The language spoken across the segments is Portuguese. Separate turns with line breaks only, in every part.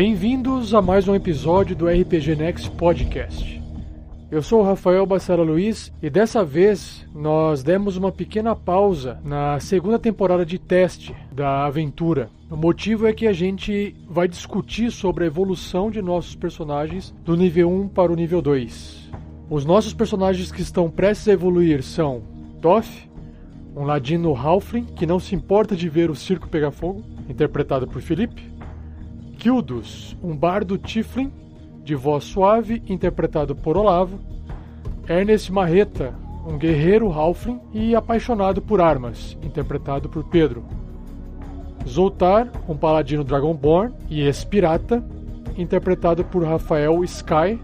Bem-vindos a mais um episódio do RPG Next Podcast. Eu sou o Rafael Bacela Luiz e dessa vez nós demos uma pequena pausa na segunda temporada de teste da aventura. O motivo é que a gente vai discutir sobre a evolução de nossos personagens do nível 1 para o nível 2. Os nossos personagens que estão prestes a evoluir são Toff, um ladino Halfling que não se importa de ver o circo pegar fogo, interpretado por Felipe. Kildos, um bardo Tiflin, de voz suave, interpretado por Olavo. Ernest Marreta, um guerreiro Halfling e apaixonado por armas, interpretado por Pedro. Zoltar, um paladino Dragonborn e ex-pirata, interpretado por Rafael Sky.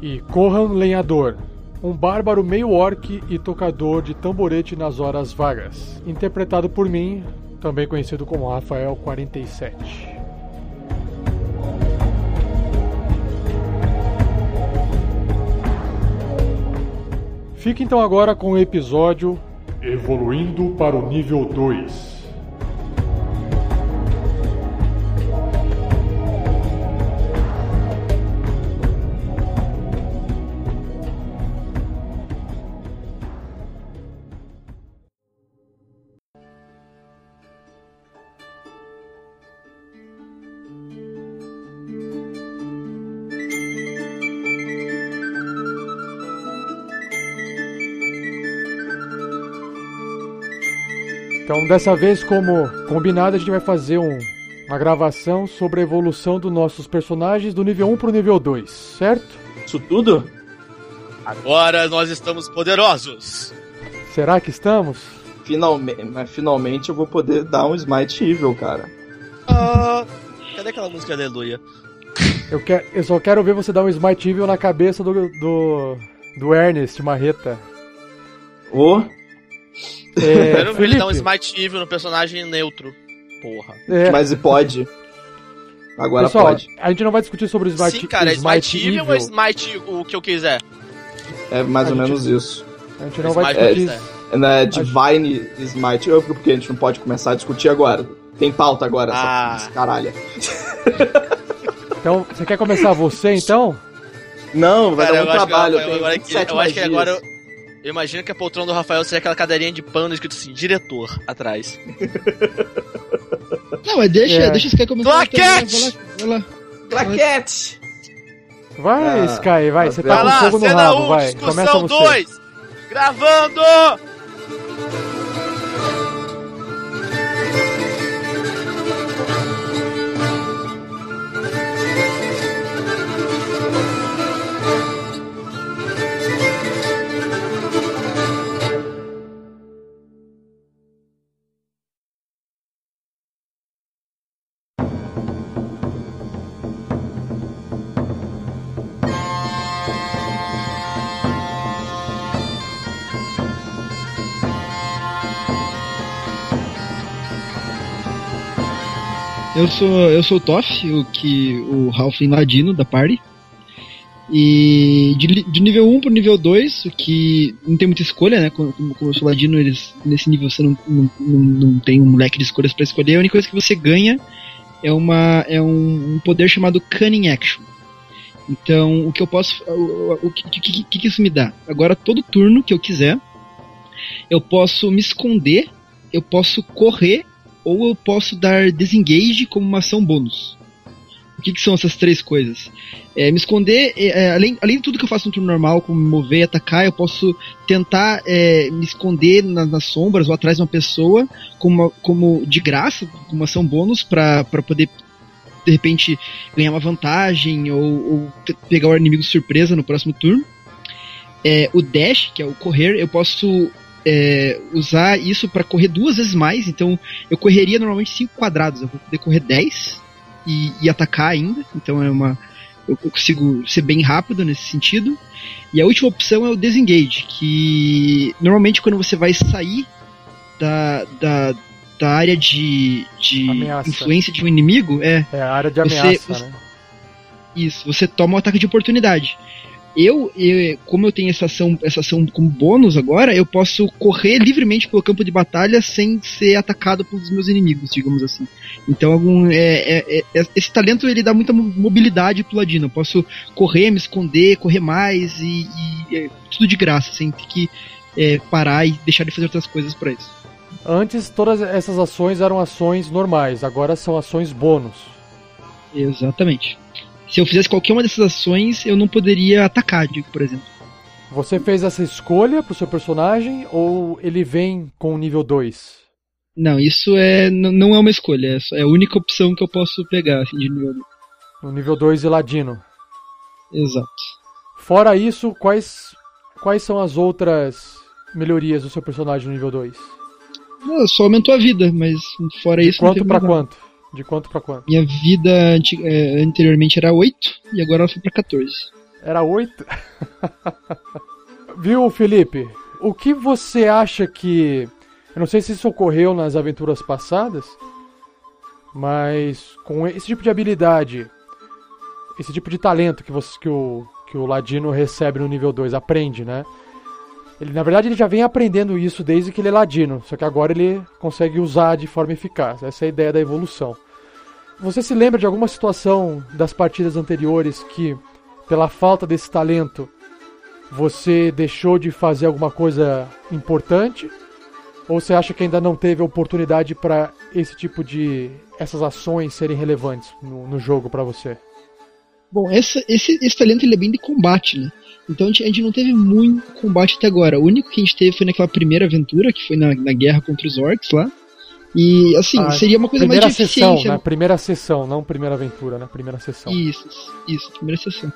E Kohan Lenhador, um bárbaro meio-orc e tocador de tamborete nas horas vagas, interpretado por mim, também conhecido como Rafael 47. Fique então agora com o episódio Evoluindo para o nível 2. Dessa vez, como combinado, a gente vai fazer um, uma gravação sobre a evolução dos nossos personagens do nível 1 pro nível 2, certo?
Isso tudo?
Agora nós estamos poderosos.
Será que estamos?
Finalmente, mas finalmente eu vou poder dar um Smite Evil, cara.
Ah, cadê aquela música Aleluia?
Eu, quer, eu só quero ver você dar um Smite Evil na cabeça do, do, do Ernest Marreta.
Ô,
É,
Quero ver ele dar um Smite Evil no personagem neutro. Porra.
é,
mas e pode. Agora
pessoal,
pode.
a gente não vai discutir sobre o Smite,
Sim, cara, é
Smite
Smite Evil ou Smite o que eu quiser?
É mais
a
ou
gente-
menos isso.
A gente não vai
Smite
discutir.
é.
É Divine Smite. Eu, porque a gente não pode começar a discutir agora. Tem pauta agora, essa,
Ah.
essa caralho.
Então, você quer começar você então?
Não, vai
Cara,
dar
eu
um
acho que,
trabalho.
eu, agora,
27
eu acho que agora. Eu, imagino que a poltrona do Rafael seja aquela cadeirinha de pano escrito assim, diretor, atrás.
Não, mas deixa,
É.
deixa esse cara começar.
Claquete!
Vai lá, vai lá.
Claquete!
Vai,
Ah,
Sky, vai. Você
vai
tá
Vai
com
lá,
fogo no
cena
rabo,
1,
vai. Começa
discussão
você.
2! Gravando!
Eu sou, eu sou o Toff, o, que, o Halfling Ladino da party. E de, de nível 1 pro nível 2, o que não tem muita escolha, né? Como, como eu sou Ladino, eles, nesse nível você não, não, não, não tem um leque de escolhas pra escolher. A única coisa que você ganha é, uma, é um, um poder chamado Cunning Action. Então, o que eu posso. O, o, que, que, que isso me dá? Agora, todo turno que eu quiser, eu posso me esconder, eu posso correr ou eu posso dar disengage como uma ação bônus. O que, que são essas três coisas? É, me esconder, é, é, além, além de tudo que eu faço no turno normal, como me mover e atacar, eu posso tentar é, me esconder na- nas sombras ou atrás de uma pessoa, como, como de graça, como uma ação bônus, pra poder de repente ganhar uma vantagem ou, ou pe- pegar o inimigo de surpresa no próximo turno. É, o dash, que é o correr, eu posso é, usar isso para correr duas vezes mais. Então eu correria normalmente 5 quadrados, eu vou poder correr 10 e, e atacar ainda. Então é uma. Eu consigo ser bem rápido nesse sentido. E a última opção é o disengage, que normalmente quando você vai sair da, da, da área de, de
Ameaça.
influência de um inimigo, é
É a área de ameaça,
você-
né?
isso, você toma um ataque de oportunidade. Eu, eu, como eu tenho essa ação, essa ação como bônus agora, eu posso correr livremente pelo campo de batalha sem ser atacado pelos meus inimigos, digamos assim. Então, algum, é, é, é, esse talento ele dá muita mobilidade pro ladino. Eu posso correr, me esconder, correr mais e, e é tudo de graça, sem ter que é, parar e deixar de fazer outras coisas para isso.
Antes todas essas ações eram ações normais, agora são ações bônus.
Exatamente. Se eu fizesse qualquer uma dessas ações, eu não poderia atacar, digo, por exemplo.
Você fez essa escolha pro seu personagem ou ele vem com o nível 2?
Não, isso é não é uma escolha, é a única opção que eu posso pegar assim, de nível 2.
No nível 2 e ladino.
Exato.
Fora isso, quais quais são as outras melhorias do seu personagem no nível 2?
só aumentou a vida, mas fora
de
isso.
Quanto para quanto? De quanto para quanto?
Minha vida é, anteriormente era 8 e agora ela foi para 14.
Era 8? Viu, Felipe? O que você acha que. Eu não sei se isso ocorreu nas aventuras passadas, mas com esse tipo de habilidade, esse tipo de talento que, você, que, o, que o Ladino recebe no nível 2, aprende, né? Ele, na verdade, ele já vem aprendendo isso desde que ele é ladino, só que agora ele consegue usar de forma eficaz. Essa é a ideia da evolução. Você se lembra de alguma situação das partidas anteriores que, pela falta desse talento, você deixou de fazer alguma coisa importante? Ou você acha que ainda não teve oportunidade para esse tipo de essas ações serem relevantes no, no jogo para você?
Bom, essa, esse, esse talento ele é bem de combate, né? Então a gente, a gente, não teve muito combate até agora. O único que a gente teve foi naquela primeira aventura, que foi na, na guerra contra os orcs lá. E assim, ah, seria uma coisa mais
de sessão, Na né? primeira sessão, não primeira aventura, na né? primeira sessão.
Isso, isso, primeira sessão.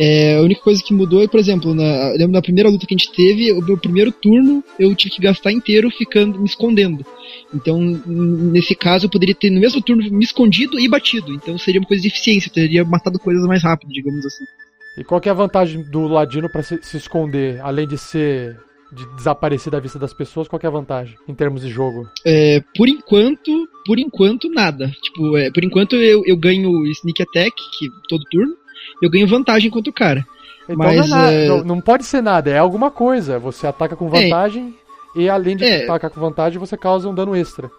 É, a única coisa que mudou é, por exemplo, na, lembro da primeira luta que a gente teve, o meu primeiro turno eu tive que gastar inteiro ficando me escondendo. Então, nesse caso, eu poderia ter no mesmo turno me escondido e batido. Então seria uma coisa de eficiência, eu teria matado coisas mais rápido, digamos assim.
E qual é a vantagem do Ladino para se, se esconder, além de ser de desaparecer da vista das pessoas, qual é a vantagem em termos de jogo?
É, por enquanto, por enquanto nada. Tipo, é, por enquanto eu, eu ganho sneak attack, que todo turno, eu ganho vantagem contra o cara.
Então Mas, não, é, é... Não, não, pode ser nada, é alguma coisa. Você ataca com é. vantagem e além de é. atacar com vantagem, você causa um dano extra.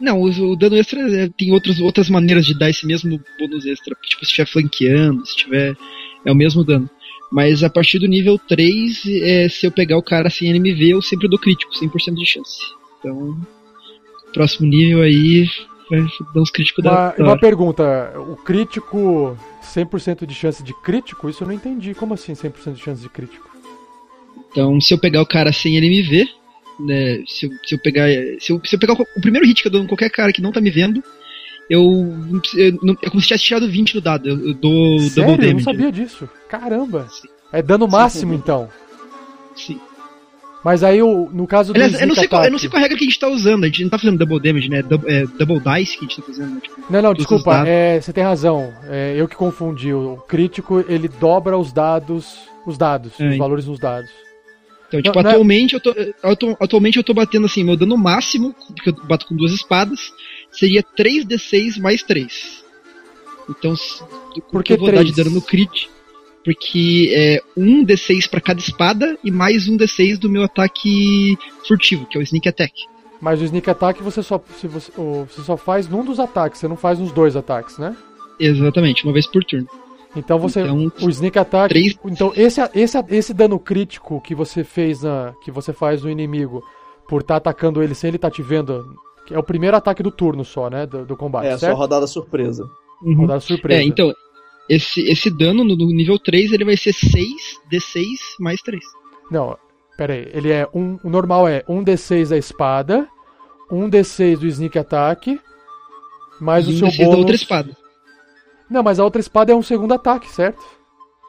Não, o, dano extra é, tem outras, outras maneiras de dar esse mesmo bônus extra. Tipo, se estiver flanqueando, se tiver. É o mesmo dano. Mas a partir do nível 3, é, se eu pegar o cara sem NMV, eu sempre dou crítico, 100% de chance. Então, próximo nível aí, vai dar uns críticos
uma, da. Uma pergunta: o crítico, 100% de chance de crítico? Isso eu não entendi. Como assim 100% de chance de crítico?
Então, se eu pegar o cara sem NMV, né, se, eu, se eu pegar. Se eu, se eu pegar o primeiro hit que eu dou em qualquer cara que não tá me vendo, eu, eu, é como se tivesse tirado 20 do dado. Eu, eu dou
Sério? double damage. Eu não sabia disso. Caramba. Sim. É dano máximo, sim. então.
Sim.
Mas aí, no caso do
Aliás, eu não, sei qual, eu não sei qual regra que a gente tá usando. A gente não tá fazendo double damage, né? Double, é, double dice que a gente tá fazendo. Né? Tipo,
não, não, desculpa. É, você tem razão. É, eu que confundi. O crítico, ele dobra os dados, os dados, é, os valores nos dados.
Então, tipo, não, atualmente, não é... eu tô, atualmente eu tô batendo assim, meu dano máximo, porque eu bato com duas espadas, seria 3d6 mais 3. Então,
Por que eu
vou
3?
dar de dano no crit? Porque é 1d6 para cada espada e mais 1d6 do meu ataque furtivo, que é o Sneak Attack.
Mas o Sneak Attack você só, se você, você só faz num dos ataques, você não faz nos dois ataques, né?
Exatamente, uma vez por turno.
Então você. Então, o sneak attack.
Três...
Então esse, esse, esse dano crítico que você fez na. que você faz no inimigo por estar tá atacando ele sem ele estar tá te vendo. É o primeiro ataque do turno só, né? Do, do combate. É, certo?
só rodada surpresa.
Uhum. Rodada surpresa.
É, então. Esse, esse dano no, no nível 3 ele vai ser 6 D6 mais 3.
Não, pera aí. Ele é um. O normal é 1 D6 da espada, 1 D6 do sneak attack, mais e o seu D6 bônus.
da outra espada.
Não, mas a outra espada é um segundo ataque, certo?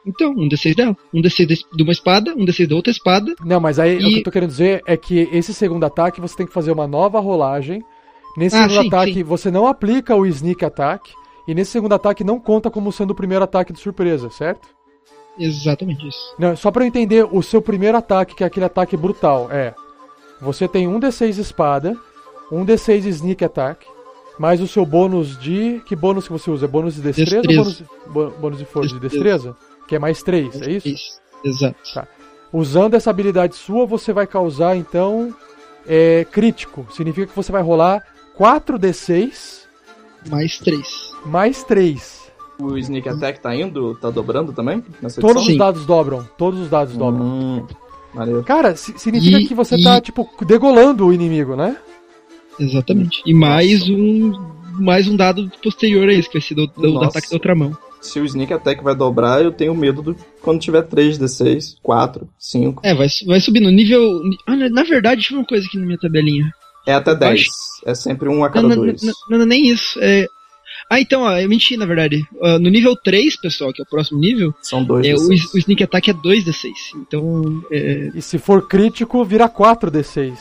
Então, um D6 dela. Um D6 de uma espada, um D6 da outra espada.
Não, mas aí e... o que eu tô querendo dizer é que esse segundo ataque você tem que fazer uma nova rolagem. Nesse ah, segundo sim, ataque sim. você não aplica o sneak attack. E nesse segundo ataque não conta como sendo o primeiro ataque de surpresa, certo?
Exatamente isso.
Não, só para eu entender, o seu primeiro ataque, que é aquele ataque brutal, é. Você tem um D6 espada, um D6 sneak attack, mais o seu bônus de. Que bônus que você usa? É bônus de destreza,
destreza.
ou bônus, bônus de força? De destreza? que é mais 3, é isso?
Isso, exato.
Tá. Usando essa habilidade sua, você vai causar, então, é, crítico. Significa que você vai rolar 4d6
Mais 3.
mais 3.
O Sneak Attack tá indo, tá dobrando também? Nessa
Todos
edição?
os dados dobram. Todos os dados dobram.
Hum, maneiro.
Cara, si- significa
E-
que você
e-
tá, tipo, degolando o inimigo, né?
Exatamente. E mais um. Mais um dado posterior a isso, que vai ser do, do, do ataque da outra mão.
Se o Sneak Attack vai dobrar, eu tenho medo do quando tiver 3d6, 4, 5.
É, vai, vai subindo. Nível. Ah, na, verdade, deixa eu ver uma coisa aqui na minha tabelinha.
É até 10.
acho-
É sempre um a cada
não,
dois.
não, não, não, nem isso. É... Ah, então, ó, eu menti, na verdade. Ah, no nível 3, pessoal, que é o próximo nível,
São dois.
é, o,
D6.
o Sneak Attack é 2d6. Então, é
E se for crítico, vira 4d6.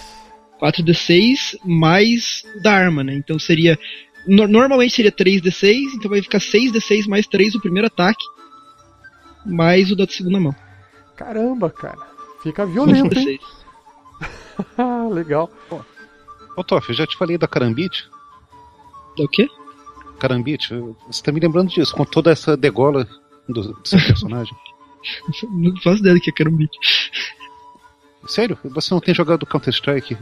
4d6 mais da arma, né? Então seria. no- normalmente seria 3d6, então vai ficar 6d6 mais 3 o primeiro ataque, mais o da segunda mão.
Caramba, cara. Fica violento, hein?
6.
Ah, legal.
Ô, Toff, eu já te falei da Carambite.
É o quê?
Carambite, você tá me lembrando disso, com toda essa degola do, do seu personagem.
Não faço ideia do que é Karambit.
Sério? Você não tem jogado Counter-Strike?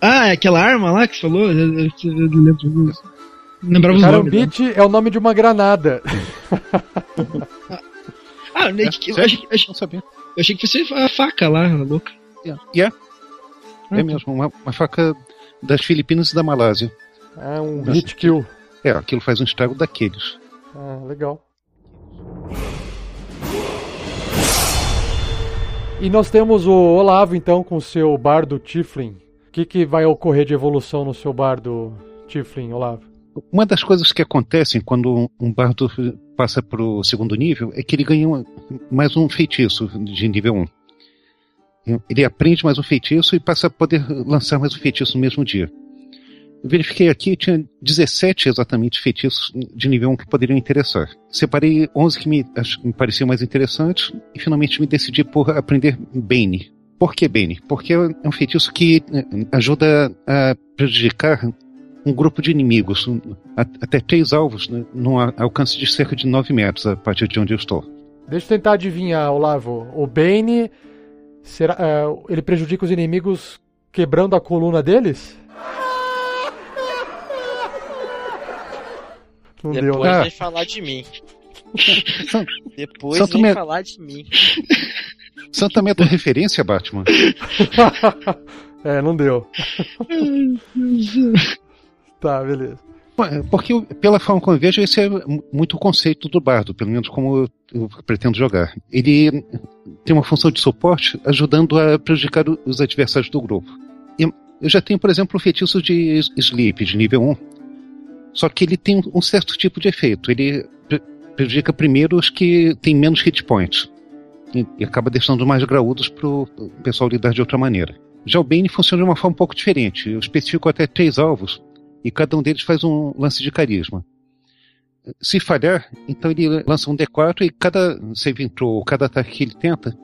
Ah, é aquela arma lá que você falou? Eu, eu, eu lembro. Lembrava nomes. né?
É o nome de uma granada.
Ah, eu,
É,
eu,
sério?
achei, que- achei-
Não sabia.
eu achei que fosse a faca lá, louca.
E é? É mesmo, uma, uma faca das Filipinas e da Malásia.
É um hit kill.
É, aquilo faz um estrago daqueles.
Ah, legal. E nós temos o Olavo, então, com o seu bardo Tiflin. O que, que vai ocorrer de evolução no seu bardo Tiflin, Olavo?
Uma das coisas que acontecem quando um- bardo passa para o segundo nível é que ele ganha mais um feitiço de nível 1. Ele aprende mais um feitiço e passa a poder lançar mais um feitiço no mesmo dia. Verifiquei aqui, tinha 17 exatamente feitiços de nível 1 que poderiam interessar. Separei 11 que me, me pareciam mais interessantes e finalmente me decidi por aprender Bane. Por que Bane? Porque é um feitiço que eh, ajuda a prejudicar um grupo de inimigos, até três alvos, né, num alcance de cerca de 9 metros a partir de onde eu estou.
Deixa eu tentar adivinhar, Olavo. O Bane, será, é, ele prejudica os inimigos quebrando a coluna deles? Não deu,
Depois
né?
vem falar de mim. Depois
Santo
vem
Me-
falar de mim.
Santa Meta referência, Batman?
é, não deu. tá, beleza.
Ué, Porque, pela forma como eu vejo, esse é mu- muito o conceito do bardo, pelo menos como eu, pretendo jogar. Ele tem uma função de suporte ajudando a prejudicar os adversários do grupo. Eu já tenho, por exemplo, o feitiço de Sleep, de nível 1. Só que ele tem um certo tipo de efeito. Ele pre- prejudica primeiro os que têm menos hit points. E, acaba deixando mais graúdos para o pessoal lidar de outra maneira. Já o Bane funciona de uma forma um pouco diferente. Eu especifico até três alvos e cada um deles faz um lance de carisma. Se falhar, então ele lança um D4 e cada save throw, cada ataque que ele tenta,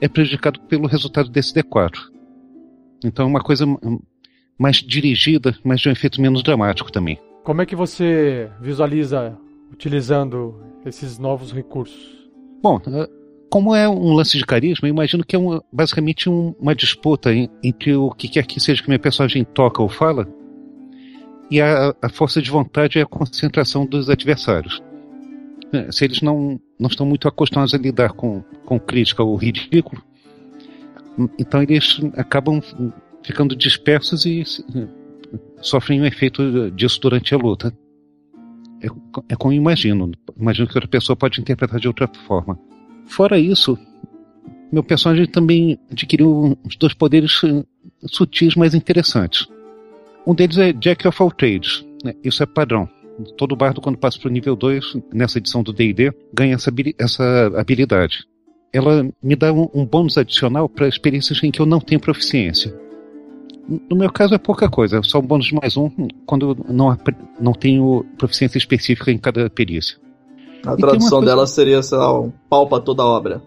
é prejudicado pelo resultado desse D4. Então é uma coisa mais dirigida, mas de um efeito menos dramático também.
Como é que você visualiza utilizando esses novos recursos?
Bom, eh, como é um lance de carisma, imagino que é um- basicamente um- uma disputa entre o que quer que seja que minha personagem toca ou fala e a, a força de vontade e a concentração dos adversários. Eh, Se eles não, não estão muito acostumados a lidar com, com crítica ou ridículo, então eles acabam ficando dispersos e sofrem um efeito disso durante a luta. É, é como imagino. Imagino que outra pessoa pode interpretar de outra forma. Fora isso, meu personagem também adquiriu uns dois poderes eh, sutis mais interessantes. Um deles é Jack of all Trades. né? Isso é padrão. Todo bardo, quando passa para o nível 2, nessa edição do D&D, ganha essa habilidade. Ela me dá um, um bônus adicional para experiências em que eu não tenho proficiência. No meu caso é pouca coisa, é só um bônus de mais um quando eu não, não tenho proficiência específica em cada perícia.
A
E
tradução
coisa-
dela seria, sei lá, um pau pra toda a obra.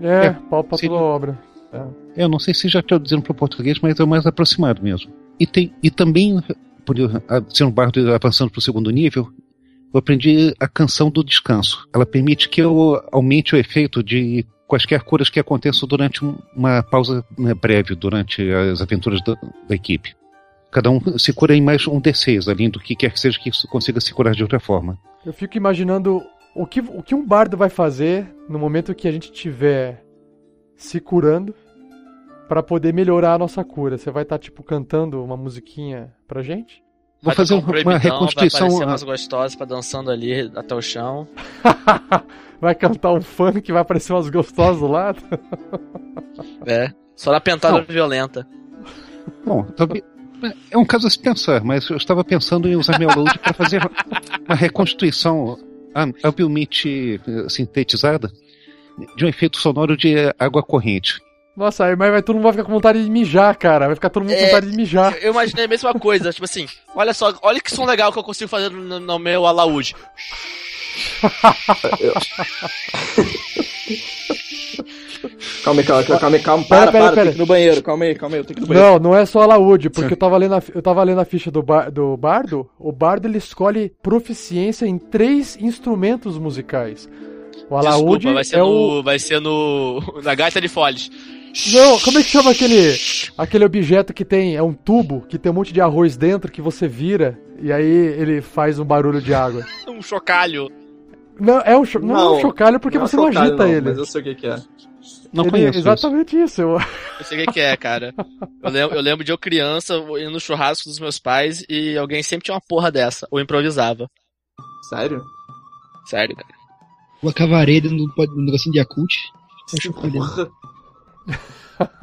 É,
É,
pau pra
sim.
toda obra.
Eu não sei se já traduziram para o português, mas é o mais aproximado mesmo. E, tem, e também, por eu a- ser um bardo avançando para o segundo nível, eu aprendi a canção do descanso. Ela permite que eu aumente o efeito de quaisquer curas que aconteçam durante um- uma pausa né, breve durante as aventuras da, da equipe. Cada um se cura em mais um D6, além do que quer que seja que isso consiga se curar de outra forma.
Eu fico imaginando o que, o que um bardo vai fazer no momento que a gente tiver se curando pra poder melhorar a nossa cura. Você vai estar, tipo, cantando uma musiquinha pra gente?
Vou
Vai
fazer
um
uma reconstituição.
Vai aparecer umas gostosas pra dançando ali até o chão.
vai cantar um funk, vai aparecer umas gostosas do lado?
É. Só na pentada
Não.
violenta.
Bom. É um caso a se pensar, mas eu estava pensando em usar meu load para fazer uma reconstituição habilmente eh, sintetizada de um efeito sonoro de água corrente.
Nossa, aí mas vai, todo mundo vai ficar com vontade de mijar, cara. Vai ficar todo mundo com
É,
vontade de mijar.
Eu imaginei a mesma coisa, tipo assim, olha só, olha que som legal que eu consigo fazer no, no meu alaúde.
Calma aí, calma, calma aí, calma.
Pera,
Para,
pera,
para,
pera.
tem que ir no banheiro. Calma aí, calma aí, eu tenho que ir no banheiro.
Não, não é só alaúde, porque eu tava lendo a, eu tava lendo a ficha do, bar- do bardo. O bardo ele escolhe proficiência em três instrumentos musicais. O alaúde
Desculpa, vai ser
é
no.
o
Vai ser no. Na gaita de foles.
Não, como é que chama aquele aquele objeto que tem é um tubo que tem um monte de arroz dentro que você vira e aí ele faz um barulho de água.
Um chocalho.
Não, é um cho- não, é um chocalho porque
não é
você não
chocalho,
agita
não,
ele.
Mas eu sei o que, que é.
Não
Ele-
conheço isso.
exatamente isso. eu-
Eu sei o que que é, cara. Eu lembro, eu lembro de eu criança indo no churrasco dos meus pais e alguém sempre tinha uma porra dessa, ou improvisava.
Sério?
Sério, cara.
Uma cavareda no, no negocinho de que
Porra.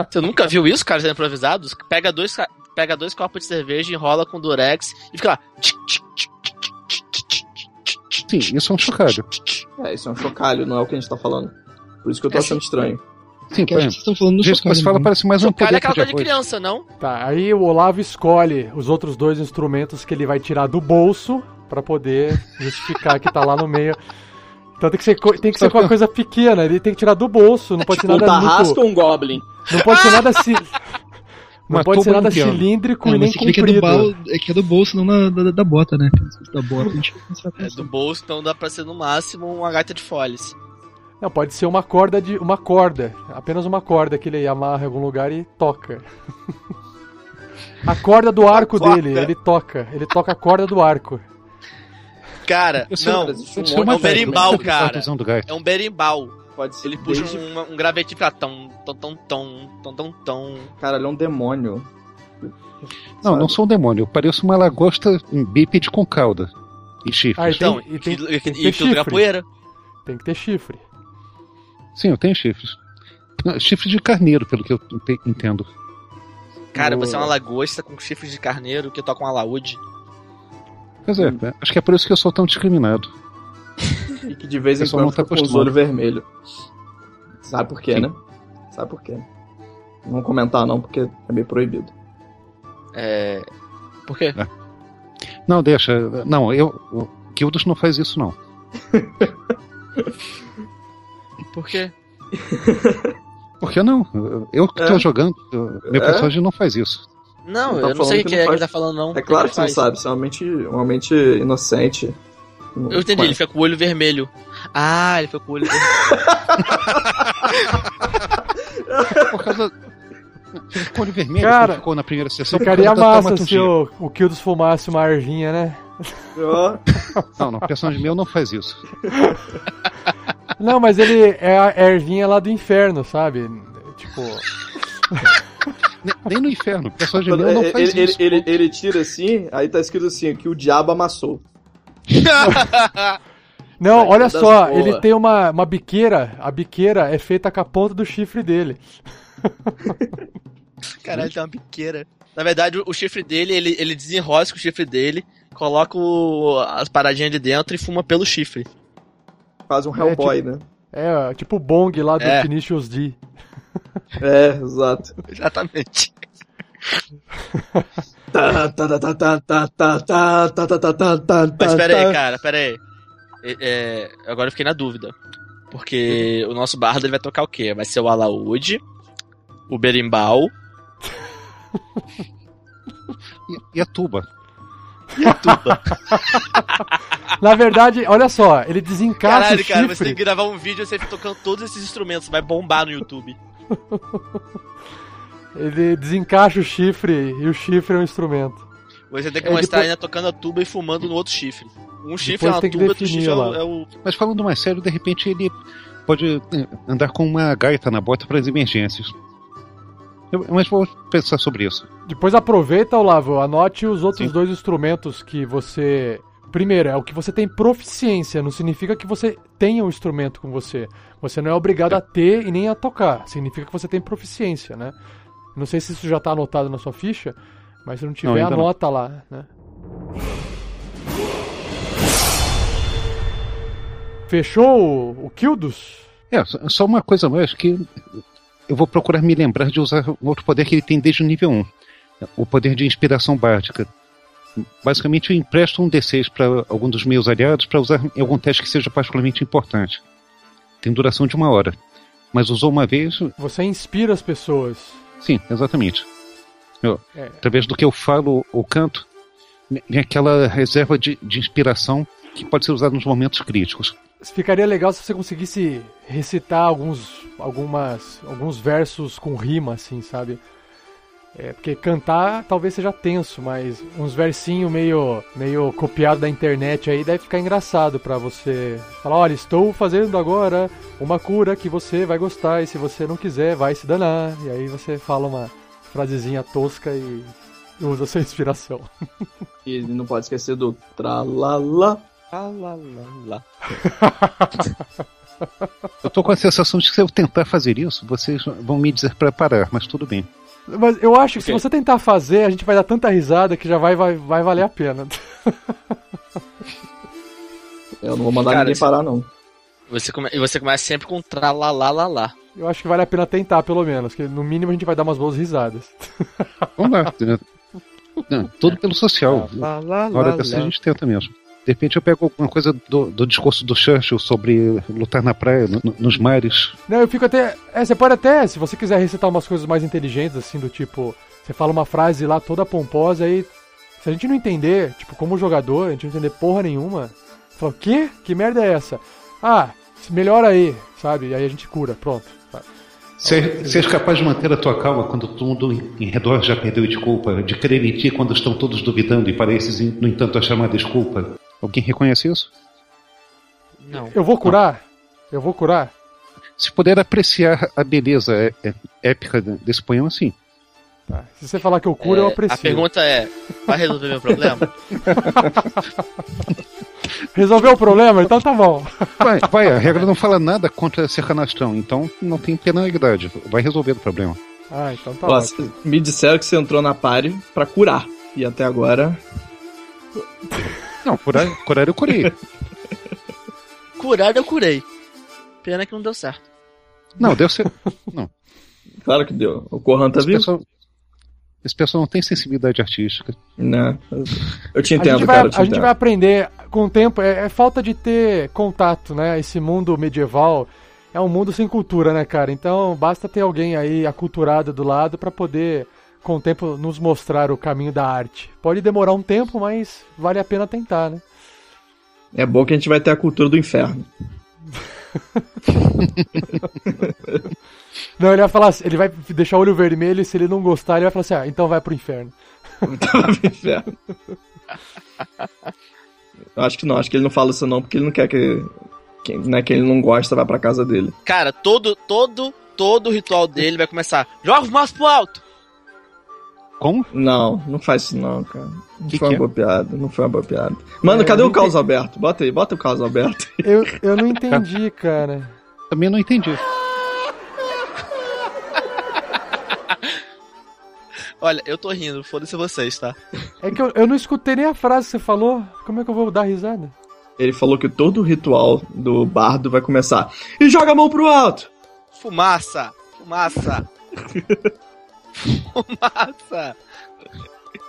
Você nunca viu isso, caras improvisados? Pega dois, pega dois copos de cerveja, enrola com durex e fica lá.
Sim, isso é um chocalho.
É, isso é um chocalho, não é o que a gente tá falando. Por isso que eu tô
é
achando estranho.
Sim, por
Gente, tá
Do que você fala
né?
parece mais um
é
poder
é
aquela
coisa de criança, não?
Tá, aí o Olavo escolhe os outros dois instrumentos que ele vai tirar do bolso para poder justificar que tá lá no meio. Então tem que ser, tem que ser com uma coisa pequena, ele tem que tirar do bolso, não pode ser
Um
nada
tarrasco
muito,
ou um goblin?
não pode ser nada ci... não pode ser nada
um piano.
cilíndrico
Não,
e nem
você que é do,
comprido.
bal, é que é do bolso, não na, da, da bota, né? Da bota, a gente não sabe
É do bolso, então dá pra ser no máximo uma gaita de foles.
Não, pode ser uma corda de uma corda, apenas uma corda que ele amarra em algum lugar e toca. A corda do arco
Corda.
dele, ele toca, ele toca a corda do arco.
Cara, não,
um monte
é um
de
berimbau,
técnica.
cara. É um berimbau.
Pode ser
Ele puxa
desde-
um, um gravetinho pra tom, tom, tom, tom, tom, tom, tom.
Cara, ele é um demônio.
Não, não sou um demônio. Eu pareço uma lagosta bípede com cauda e chifres.
Ah, e
Então,
tem, e tem,
e,
tem que
e,
chifre.
poeira.
Tem que ter chifre.
Sim, eu tenho chifres. Não, Chifres de carneiro, pelo que eu ente- entendo.
Cara, você é uma lagosta com chifres de carneiro que toca um alaúde.
Pois é, né? acho que é por isso que eu sou tão discriminado.
E que de vez em quando
tá
com os olhos vermelhos. Sabe por quê,
Sim.
né? Sabe por quê? Não vou comentar não, porque é meio proibido.
É. Por quê?
Não, deixa. Não, eu. O Kildos não faz isso, não.
Por quê?
Por que não? Eu que tô
É.
jogando, eu- meu
É.
personagem não faz isso.
Não,
Não tá
eu não sei o que,
que
é
não
que
faz.
ele tá falando, não.
É claro que você não
faz.
sabe, você é uma mente, uma mente inocente.
Eu entendi, ele fica com o olho vermelho. Ah, ele fica com o olho vermelho.
Por causa. Ele ficou de vermelho,
Cara,
ficou na primeira sessão.
Ficaria
da
massa se o, o Kildos fumasse uma ervinha, né?
Não, não, o personagem meu não faz isso.
Não, mas ele é a ervinha lá do inferno, sabe? Tipo,
Nem, no inferno, o personagem
quando
meu não
ele,
faz
ele,
isso.
ele, ele tira assim, aí tá escrito assim, que o diabo amassou.
Não,
Vai,
olha só,
boa.
ele tem uma, uma biqueira, a biqueira é feita com a ponta do chifre dele.
Caralho, tem uma biqueira. Na verdade, o, chifre dele, ele, ele desenrosca o chifre dele, coloca o- as paradinhas de dentro e fuma pelo chifre.
Quase um
É,
Hellboy, né?
É, tipo o Bong lá do
É.
Tenacious D.
É, exato.
Exatamente. Mas aí, cara, pera aí. é, agora eu fiquei na dúvida. Porque o nosso bardo ele vai tocar o quê? Vai ser o alaúde, o berimbau...
e, e a tuba.
Na verdade, olha só, ele desencaixa
Caralho,
o chifre.
cara, você tem que gravar um vídeo e você tocando todos esses instrumentos, vai bombar no YouTube.
Ele desencaixa o chifre e o chifre é um instrumento.
Você tem que
É,
mostrar
depois-
ainda tocando a tuba e fumando no outro chifre. Um chifre
Depois
é uma tuba, outro chifre é o,
lá.
é o-
Mas falando mais sério, de repente ele pode eh, andar com uma gaita na bota para as emergências. Eu- mas vou pensar sobre isso.
Depois aproveita, Olavo, anote os outros
Sim.
dois instrumentos que você. Primeiro, é o que você tem proficiência, não significa que você tenha o instrumento com você. Você não é obrigado a ter e nem a tocar. Significa que você tem proficiência, né? Não sei se isso já tá anotado na sua ficha, mas se não tiver,
não.
anota lá, né? Fechou o, Kildos?
É, só- só uma coisa mais que eu vou procurar me lembrar de usar um outro poder que ele tem desde o nível 1. O poder de inspiração básica. Basicamente eu empresto um D6 para algum dos meus aliados para usar em algum teste que seja particularmente importante. Tem duração de uma hora. Mas usou uma vez,
Você inspira as pessoas.
sim, exatamente. Eu,
É.
Através do que eu falo ou canto, vem aquela reserva de, de inspiração que pode ser usada nos momentos críticos.
Ficaria legal se você conseguisse recitar alguns, algumas, alguns versos com rima, assim, sabe? É, porque cantar talvez seja tenso, mas uns versinhos meio, meio copiado da internet aí deve ficar engraçado pra você falar, olha, estou fazendo agora uma cura que você vai gostar e se você não quiser, vai se danar. E aí você fala uma frasezinha tosca e usa a sua inspiração.
E não pode esquecer do tralala.
Lá.
Eu tô com a sensação de que se eu tentar fazer isso, vocês vão me dizer para parar, mas tudo bem.
Mas eu acho que se
Ok.
você tentar fazer, a gente vai dar tanta risada que já vai, vai, vai valer a pena.
Eu não vou mandar
Cara,
ninguém
se-
parar, não.
Você come... E você começa sempre com tralalalala.
Eu acho que vale a pena tentar, pelo menos, que no mínimo a gente vai dar umas boas risadas.
Vamos lá. Não, tudo pelo social.
Lá, lá,
Na hora
lá, lá.
a gente tenta mesmo. De repente eu pego alguma coisa do, do discurso do Churchill sobre lutar na praia, no- nos mares.
Não, eu fico até. É, você pode até, se você quiser recitar umas coisas mais inteligentes, assim, do tipo. Você fala uma frase lá toda pomposa aí. Se a gente não entender, tipo, como jogador, a gente não entender porra nenhuma. Fala, o quê? Que merda é essa? Ah, melhora aí, sabe? E aí a gente cura, pronto.
Se, és capaz de manter a tua calma quando todo mundo em, em redor já perdeu desculpa, de crer em ti quando estão todos duvidando e pareces, no entanto, achar uma desculpa. Alguém reconhece isso?
Não.
Eu vou curar? Eu vou curar?
Se puder apreciar a beleza é- é- épica desse poema, sim.
Tá. Se você falar que eu curo, eu
É,
aprecio.
A pergunta é: vai resolver meu problema?
Resolveu o problema? Então tá bom.
Vai, vai, a regra não fala nada contra ser canastrão, então não tem penalidade. Vai resolver o problema.
Ah, então tá
Ó,
ótimo.
me disseram que você entrou na party pra curar. E até agora.
Não, curar, curar eu curei.
Curar eu curei. Pena que não deu certo.
Não, deve ser.
Claro que deu. O Corran tá
Esse
vivo?
pessoal, esse pessoal não tem sensibilidade artística.
Né? Eu te
A
entendo,
gente, vai,
cara.
A gente vai aprender com o tempo. É, é falta de ter contato, né? Esse mundo medieval é um mundo sem cultura, né, cara? Então basta ter alguém aí aculturado do lado pra poder, com o tempo, nos mostrar o caminho da arte. Pode demorar um tempo, mas vale a pena tentar, né?
É bom que a gente vai ter a cultura do inferno.
Não, ele vai falar, assim- ele vai deixar o olho vermelho e se ele não gostar, ele vai falar assim: ah, então vai pro inferno.
inferno. Eu acho que não, acho que ele não fala isso não, porque ele não quer que. Quem, né, quem ele não gosta vai pra casa dele.
Cara, todo, todo, todo o ritual dele vai começar. Joga o mouse pro alto!
Como?
Não, não faz isso não, cara. Não
Que
foi
que
uma
é?
boa piada, não foi uma boa piada. Mano,
É,
cadê o
não
Carlos Alberto? Bota aí, bota o Carlos Alberto.
Eu, eu não entendi, cara.
Também não entendi.
Olha, eu tô rindo, foda-se vocês, tá?
É que eu, eu não escutei nem a frase que você falou. Como é que eu vou dar risada?
Ele falou que todo o ritual do bardo vai começar. E joga a mão pro alto!
Fumaça! Fumaça! Fumaça!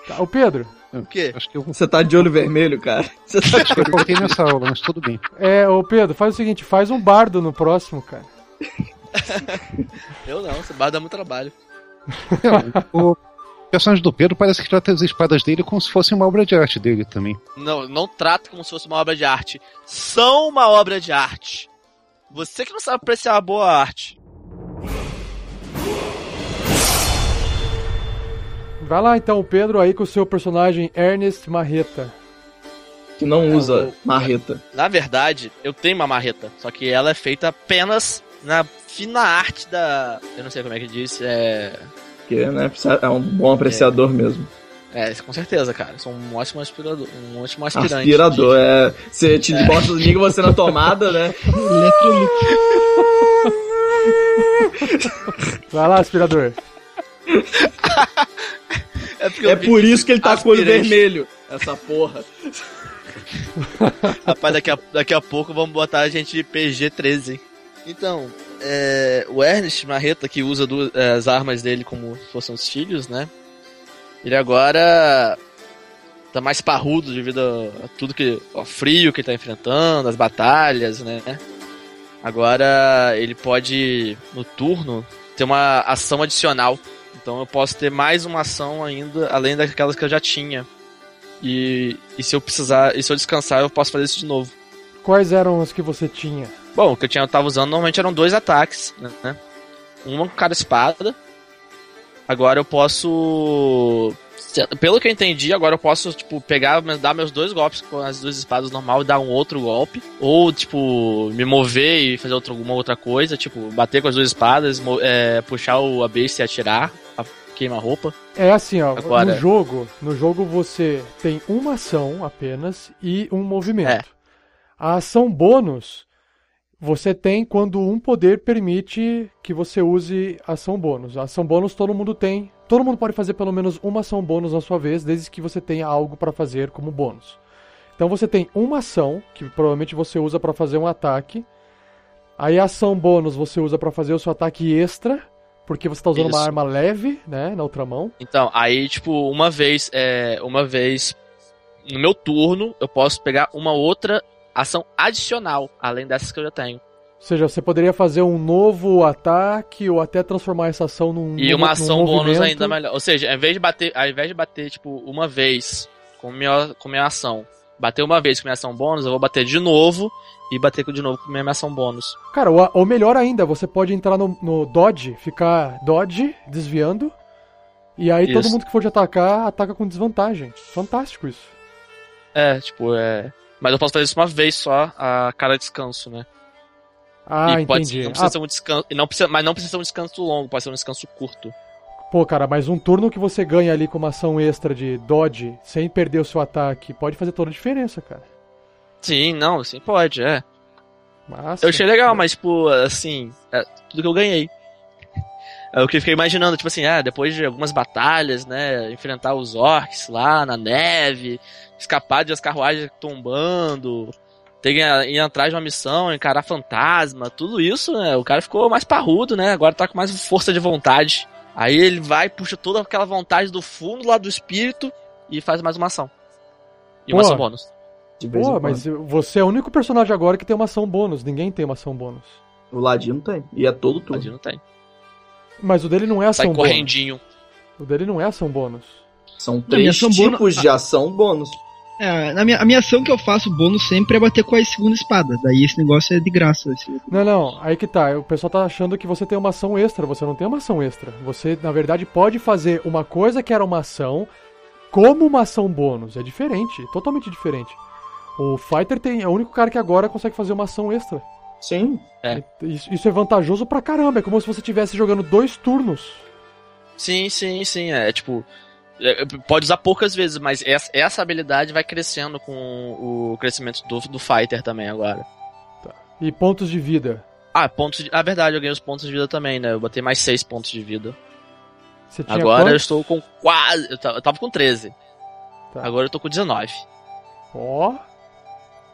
Tá, ô Pedro,
O quê?
Acho que eu,
Você tá de olho vermelho, cara. Você tá de
acho que eu faltei nessa aula, mas tudo bem.
é, ô Pedro, faz o seguinte, faz um bardo no próximo, cara.
Eu não, esse bar dá muito trabalho.
O- personagem do Pedro parece que trata as espadas dele como se fosse uma obra de arte dele também.
Não, não trata como se fosse uma obra de arte. São uma obra de arte. Você que não sabe apreciar a boa arte.
Vai lá então, Pedro, aí com o seu personagem Ernest Marreta.
Que não
É,
usa
o-
marreta.
Na verdade, eu tenho uma marreta, só que ela é feita apenas na fina arte da. Eu não sei como é que diz, é.
Porque, né, é um bom apreciador mesmo.
É, com certeza, cara. Sou um ótimo aspirador, um ótimo aspirante.
Aspirador, é. Você te bota, liga você na tomada, né?
Vai lá, aspirador.
É, porque
É por isso que ele tá com o olho vermelho. Essa porra.
Rapaz, daqui a, daqui a pouco vamos botar a gente PG-13. Então, é, o Ernest Marreta, que usa du- é, as armas dele como se fossem os filhos, né? Ele agora tá mais parrudo devido a, a tudo que. ao frio que ele tá enfrentando, as batalhas, né? Agora ele pode, no turno, ter uma ação adicional. Então eu posso ter mais uma ação ainda, além daquelas que eu já tinha. E, e se eu precisar, e se eu descansar, eu posso fazer isso de novo.
Quais eram os que você tinha?
Bom, o que eu tinha, eu tava usando normalmente eram dois ataques, né? Uma com cada espada. Agora eu posso. Pelo que eu entendi, agora eu posso, tipo, pegar, dar meus dois golpes com as duas espadas normal e dar um outro golpe. Ou, tipo, me mover e fazer alguma outra coisa, tipo, bater com as duas espadas, é, puxar o, a besta e atirar, queima-roupa.
É assim, ó,
Agora-
no jogo, no jogo você tem uma ação apenas e um movimento.
É.
A ação bônus você tem quando um poder permite que você use ação bônus. A ação bônus todo mundo tem. Todo mundo pode fazer pelo menos uma ação bônus na sua vez, desde que você tenha algo para fazer como bônus. Então você tem uma ação que provavelmente você usa para fazer um ataque. Aí a ação bônus você usa para fazer o seu ataque extra, porque você tá usando uma
Isso.
arma leve, né, na outra mão.
Então, aí, tipo, uma vez, é, uma vez no meu turno, eu posso pegar uma outra ação adicional, além dessas que eu já tenho.
Ou seja, você poderia fazer um novo ataque ou até transformar essa ação num
E
num-
uma
num
ação bônus
movimento.
ainda melhor. Ou seja, ao invés de bater, ao invés de bater, tipo, uma vez com minha, com minha ação, bater uma vez com minha ação bônus, eu vou bater de novo e bater de novo com minha ação bônus.
Cara, ou, ou melhor ainda, você pode entrar no, no dodge, ficar dodge, desviando, e aí todo
Isso.
mundo que for te atacar, ataca com desvantagem. Fantástico isso.
É, tipo, é. Mas eu posso fazer isso uma vez só a cada descanso, né?
Ah,
e pode,
entendi.
não precisa
Ah,
ser um descanso. Não precisa, mas não precisa ser um descanso longo, pode ser um descanso curto.
pô, cara, mas um turno que você ganha ali com uma ação extra de dodge, sem perder o seu ataque, pode fazer toda a diferença, cara.
Sim, não, assim pode, é.
Massa.
Eu achei legal, mas, tipo, assim, é tudo que eu ganhei. É o que eu fiquei imaginando, tipo assim, ah, depois de algumas batalhas, né, enfrentar os orcs lá na neve, escapar de as carruagens tombando, ter que ir atrás de uma missão, encarar fantasma, tudo isso, né, o cara ficou mais parrudo, né, agora tá com mais força de vontade. Aí ele vai, puxa toda aquela vontade do fundo lá do espírito e faz mais uma ação. E uma
Pô.
ação bônus.
De vez em
Pô,
quando.
mas você é o único personagem agora que tem uma ação bônus. Ninguém tem uma ação bônus.
O Ladino tem. E é todo
Ali
turno.
não tem.
Mas o dele não é
Sai
ação bônus.
correndinho.
O dele não é ação bônus.
São três tipos
bônus-
de ação bônus.
É, na minha, a minha ação que eu faço bônus sempre é bater com a segunda espada. Daí esse negócio é de graça. esse-
Não, não, aí que tá. O pessoal tá achando que você tem uma ação extra. Você não tem uma ação extra. Você, na verdade, pode fazer uma coisa que era uma ação como uma ação bônus. É diferente, totalmente diferente. O Fighter tem, é o único cara que agora consegue fazer uma ação extra.
Sim.
Isso, isso é vantajoso pra caramba. É como se você estivesse jogando dois turnos.
Sim, sim, sim. É tipo. é, Pode usar poucas vezes, mas essa, essa habilidade vai crescendo com o crescimento do, do Fighter também agora.
E pontos de vida.
Ah, pontos de. Ah, verdade, eu ganhei os pontos de vida também, né? Eu botei mais 6 pontos de vida.
Você tinha
Agora eu
quantos?
estou com quase. Eu ta- eu tava com 13.
Tá.
Agora eu tô com 19.
Ó.
É,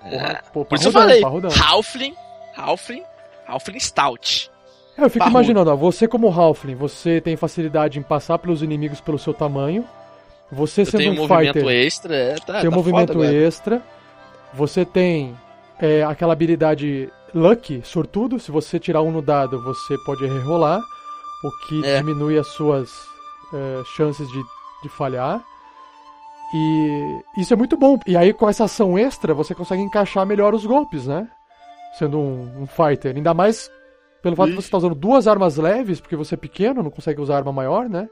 Porra, pô,
por isso eu falei.
parrudão.
Halfling. Halfling. Halfling Stout.
É, eu fico
Parrudo.
imaginando, ó, você como Halfling, você tem facilidade em passar pelos inimigos pelo seu tamanho. Você
Eu
sendo
tenho
um
um movimento
fighter,
extra. É, tá,
tem um
tá
movimento extra. Você tem é, aquela habilidade Lucky, sortudo. Se você tirar um no dado, você pode rerolar. O que
É.
diminui as suas é, chances de de falhar. E isso é muito bom. E aí, com essa ação extra, você consegue encaixar melhor os golpes, né? Sendo um, um fighter. Ainda mais pelo fato de você estar usando duas armas leves, porque você é pequeno, não consegue usar arma maior, né?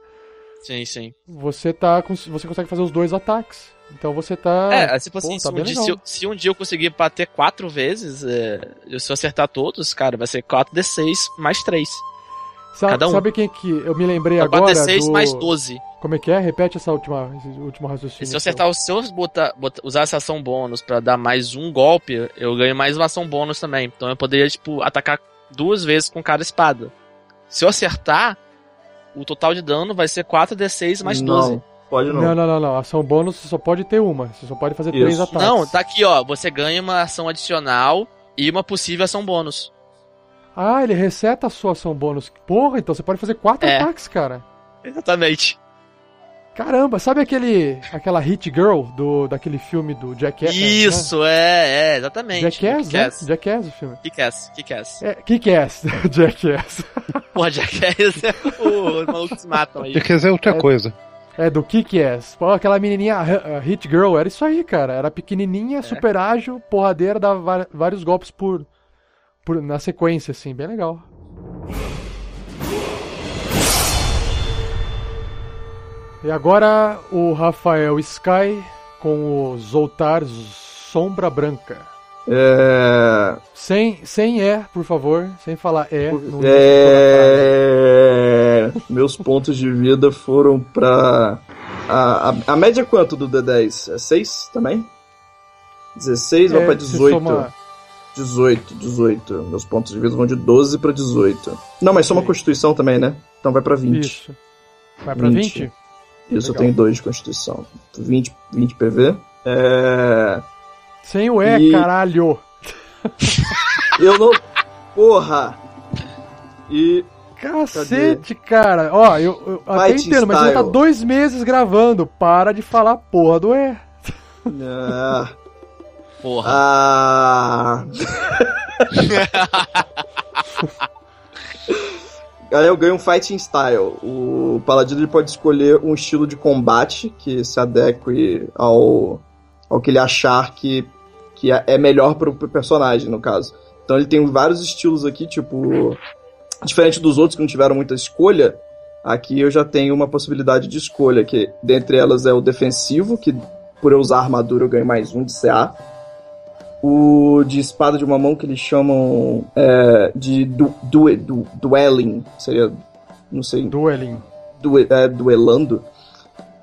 Sim, sim.
Você tá. Você consegue fazer os dois ataques. Então você tá.
É, tipo assim,
Pô,
se,
tá
um
bem
dia, se, eu- se um dia eu conseguir bater quatro vezes, é, se eu acertar todos, cara, vai ser 4d6 mais 3.
Sa-
cada um.
Sabe quem que eu me lembrei
Então,
agora?
4d6
do...
mais 12.
Como é que é? Repete essa última, esse último
E
raciocínio.
se eu acertar os seus, botar, botar- usar essa ação bônus pra dar mais um golpe, eu ganho mais uma ação bônus também. Então eu poderia, tipo, atacar duas vezes com cada espada. Se eu acertar, o total de dano vai ser 4d6 mais 12.
Não, pode não.
Não, não, não, não. Ação bônus você só pode ter uma. Você só pode fazer
Isso.
três ataques.
Não, tá aqui, ó. Você ganha uma ação adicional e uma possível ação bônus.
Ah, ele reseta a sua ação bônus. Porra, então você pode fazer quatro
É.
ataques, cara.
Exatamente.
Caramba, sabe aquele aquela Hit Girl do daquele filme do Jackass?
Isso, é, é, exatamente.
Né? Jackass, né?
Jackass.
Jackass o filme.
Kick-ass, Kick-ass.
É, Kick-Ass, Jackass.
Porra, Jackass é o- os malucos se matam aí.
Quer dizer outra
É-
coisa.
É, do Kick-Ass. Pô, aquela menininha, a a Hit Girl, era isso aí, cara. Era
É.
pequenininha, super ágil, porradeira, dava va- vários golpes por, por na sequência, assim, bem legal. E agora o Rafael Sky com o Zoltar Sombra Branca.
É...
Sem, sem E, por favor, sem falar no
É... Meus pontos de vida foram pra. A, a, a média é quanto do D10? É 6 também? 16 vai
É,
pra
você
18.
Soma-
18, 18. Meus pontos de vida vão de 12 pra 18. Não, mas soma
Sim.
Constituição também, né? Então vai pra 20.
Isso. Vai pra
20.
20?
Isso, eu
Legal.
tenho 2 de Constituição. 20, 20 PV. É.
Sem o E,
E-
caralho.
Eu não. Porra! E.
Cacete, cara. Ó, eu, eu até entendo, mas você tá
style.
dois meses gravando. Para de falar porra do E.
Ah.
Porra.
ah. Aí eu ganho um Fighting Style. O Paladino ele pode escolher um estilo de combate que se adeque ao, ao que ele achar que, que é é melhor pro personagem, no caso. Então ele tem vários estilos aqui, tipo. Diferente dos outros que não tiveram muita escolha, aqui eu já tenho uma possibilidade de escolha, que dentre elas é o defensivo, que por eu usar armadura eu ganho mais um de CA. O de espada de uma mão que eles chamam é, de du, du, du, dueling, seria, não sei,
Dueling.
due, é, duelando,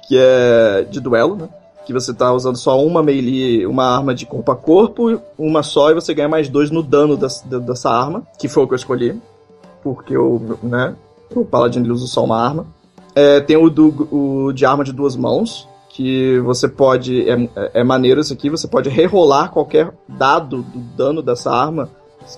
que é de duelo, né? Que você tá usando só uma melee, uma arma de corpo a corpo, uma só, e você ganha mais dois no dano dessa, de- dessa arma, que foi o que eu escolhi. Porque o, né, o Paladino usa só uma arma. É, tem o, do, o de arma de duas mãos, que você pode. É, é maneiro isso aqui, você pode rerolar qualquer dado do dano dessa arma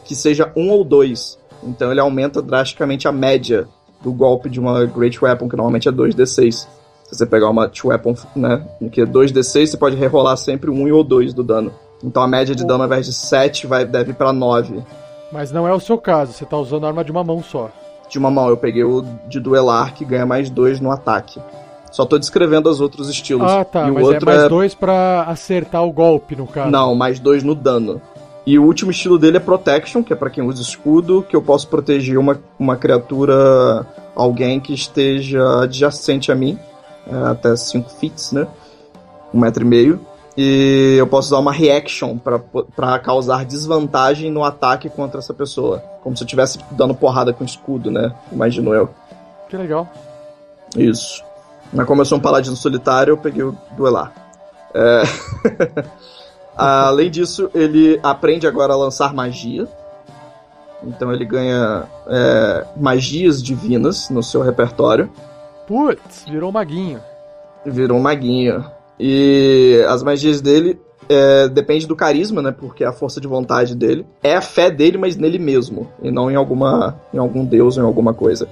que seja um ou dois. Então ele aumenta drasticamente a média do golpe de uma Great Weapon, que normalmente é 2d6. Se você pegar uma Weapon, né, que é 2d6, você pode rerolar sempre um ou dois do dano. Então a média de dano ao invés de 7 vai, deve ir pra 9.
Mas não é o seu caso, você tá usando a arma de uma mão só.
De uma mão, eu peguei o de duelar, que ganha mais 2 no ataque. Só tô descrevendo os outros estilos.
Ah, tá,
e o
mas é
outro
mais dois pra acertar o golpe, no caso.
Não, mais dois no dano. E o último estilo dele é Protection, que é pra quem usa escudo, que eu posso proteger uma, uma criatura, alguém que esteja adjacente a mim, é, até 5 feet, né? Um metro e meio. E eu posso usar uma reaction pra causar desvantagem no ataque contra essa pessoa. Como se eu estivesse dando porrada com escudo, né? Imagino eu.
Que legal.
Isso. Mas como eu sou um paladino solitário, eu peguei o duelar. É... Além disso, ele aprende agora a lançar magia. Então ele ganha é, magias divinas no seu repertório.
Putz, virou um maguinho.
Virou um maguinho. E as magias dele é, depende do carisma, né? Porque é a força de vontade dele. É a fé dele, mas nele mesmo. E não em alguma. em algum deus ou em alguma coisa.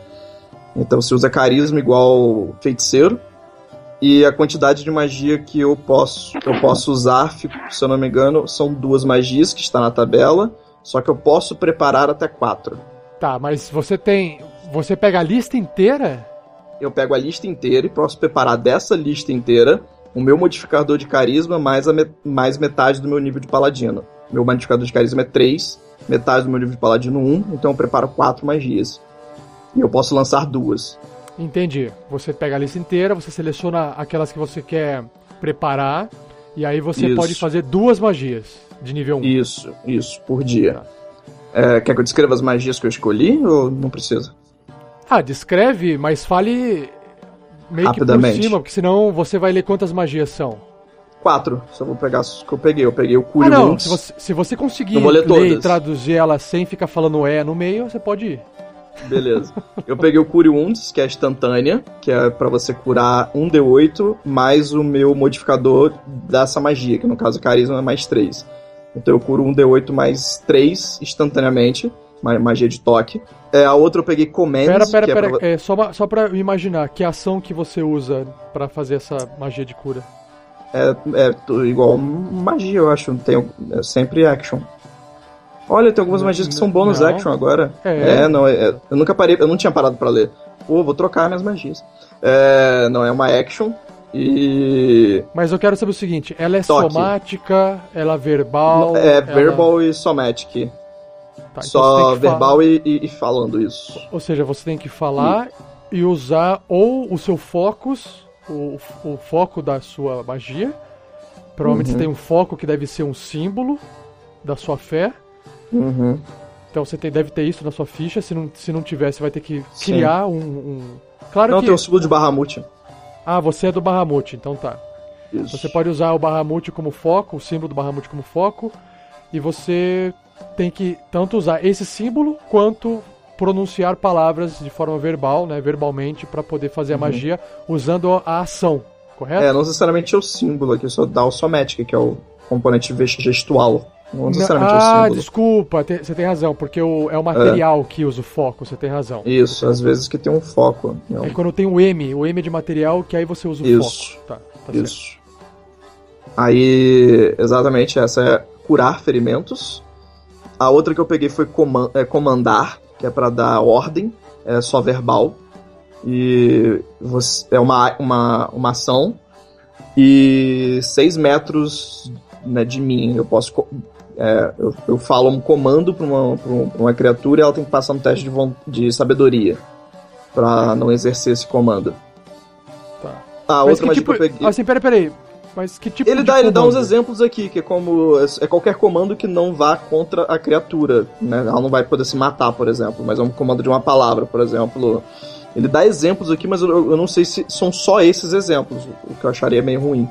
Então se usa carisma igual feiticeiro. E a quantidade de magia que eu posso, eu posso usar, fico- se eu não me engano, são duas magias que está na tabela. Só que eu posso preparar até quatro.
Tá, mas você tem. Você pega a lista inteira?
eu pego a lista inteira e posso preparar dessa lista inteira o meu modificador de carisma mais, a me mais metade do meu nível de paladino. Meu modificador de carisma é 3, metade do meu nível de paladino 1, então eu preparo 4 magias. E eu posso lançar duas.
Entendi. Você pega a lista inteira, você seleciona aquelas que você quer preparar, e aí você
Isso.
pode fazer duas magias de nível 1.
Isso, isso, por dia. É, quer que eu descreva as magias que eu escolhi ou não precisa?
Ah, descreve, mas fale meio que por cima, porque senão você vai ler quantas magias são.
Quatro, só vou pegar as que eu peguei. Eu peguei o Cure
ah, não. Se você, se você conseguir
ler
ler e traduzir ela sem ficar falando é no meio, você pode ir.
Beleza. Eu peguei o Cure Wounds, que é instantânea, que é pra você curar um D8 mais o meu modificador dessa magia, que no caso carisma é mais 3. Então eu curo um D8 mais 3 instantaneamente, ma- magia de toque. É, a outra eu peguei Commands,
Pera, pera,
que é
pera.
pra...
É, só, só pra eu imaginar, que ação que você usa pra fazer essa magia de cura?
É, é igual magia, eu acho. Tem, é sempre action. Olha, tem algumas magias que são bônus
não.
action agora.
É.
não, é- é- eu nunca parei, eu não tinha parado pra ler. Pô, vou trocar minhas magias. É, não, é uma action. E.
Mas eu quero saber o seguinte, ela é
Toque.
somática, ela é verbal?
é
ela-
verbal e somatic.
Tá, então
Só verbal e, e- e falando isso.
Ou seja, você tem que falar e usar ou o seu focus, o, o foco da sua magia. Provavelmente
Uhum.
você tem um foco que deve ser um símbolo da sua fé.
Uhum.
Então você tem- deve ter isso na sua ficha. Se não, se não tiver, você vai ter que criar um. um- Claro
Não,
que.
tem o símbolo de Bahamut.
Ah, você é do Bahamut, então tá.
Isso.
Você pode usar o Bahamut como foco, o símbolo do Bahamut como foco, e você tem que tanto usar esse símbolo quanto pronunciar palavras de forma verbal, né, verbalmente, para poder fazer a magia usando a ação, correto?
Uhum. É, não necessariamente é o símbolo aqui, só dá o somatic, que é o componente gestual. Não necessariamente é o
ah,
símbolo.
desculpa, te- você tem razão, porque o- é o material que usa o foco, você tem razão.
Isso, às vezes que tem um foco. Não.
É quando tem o M, o M é de material, que aí você usa o
Isso.
foco. Tá, tá certo.
Isso. Aí, exatamente, essa é curar ferimentos. A outra que eu peguei foi coman- é comandar, que é pra dar ordem, é só verbal. E você, é uma, uma, uma ação. E seis metros né, de mim, eu posso. É, eu, eu falo um comando pra uma, pra um- uma criatura e ela tem que passar um teste de, de sabedoria pra não exercer esse comando.
Tá.
A
Mas
outra
que
magia
tipo...
que eu peguei.
Assim, peraí, peraí. Mas que tipo
Ele
de
dá, ele dá uns
comando?
exemplos aqui, que é como. É qualquer comando que não vá contra a criatura. Né? Ela não vai poder se matar, por exemplo, mas é um comando de uma palavra, por exemplo. Ele dá exemplos aqui, mas eu, eu não sei se são só esses exemplos, o que eu acharia meio ruim.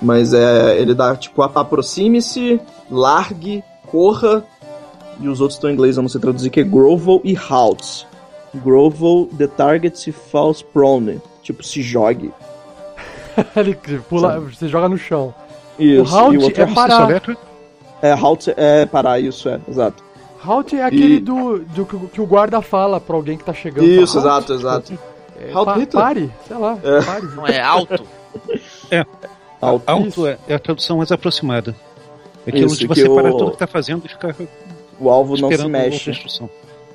Mas é. Ele dá tipo aproxime-se, largue, corra. E os outros estão em inglês, eu não sei traduzir, que é grovel e halt. Grovel, the target se falls prone. Tipo, se jogue.
Ele pula, você joga no chão.
Isso.
halt
e o outro
é parar.
elétrico?
É, halt é parar, isso é, exato.
Halt é aquele
E-
do, do que, que o guarda fala pra alguém que tá chegando.
Isso,
halt,
exato, exato.
é,
Halt
pa-
Hitler.
Pare, sei lá,
É.
pare.
Não é alto?
Halt.
Alto é, é a tradução mais aproximada. É aquilo
Isso,
de você parar
o-
tudo que tá fazendo e ficar
O alvo não se mexe.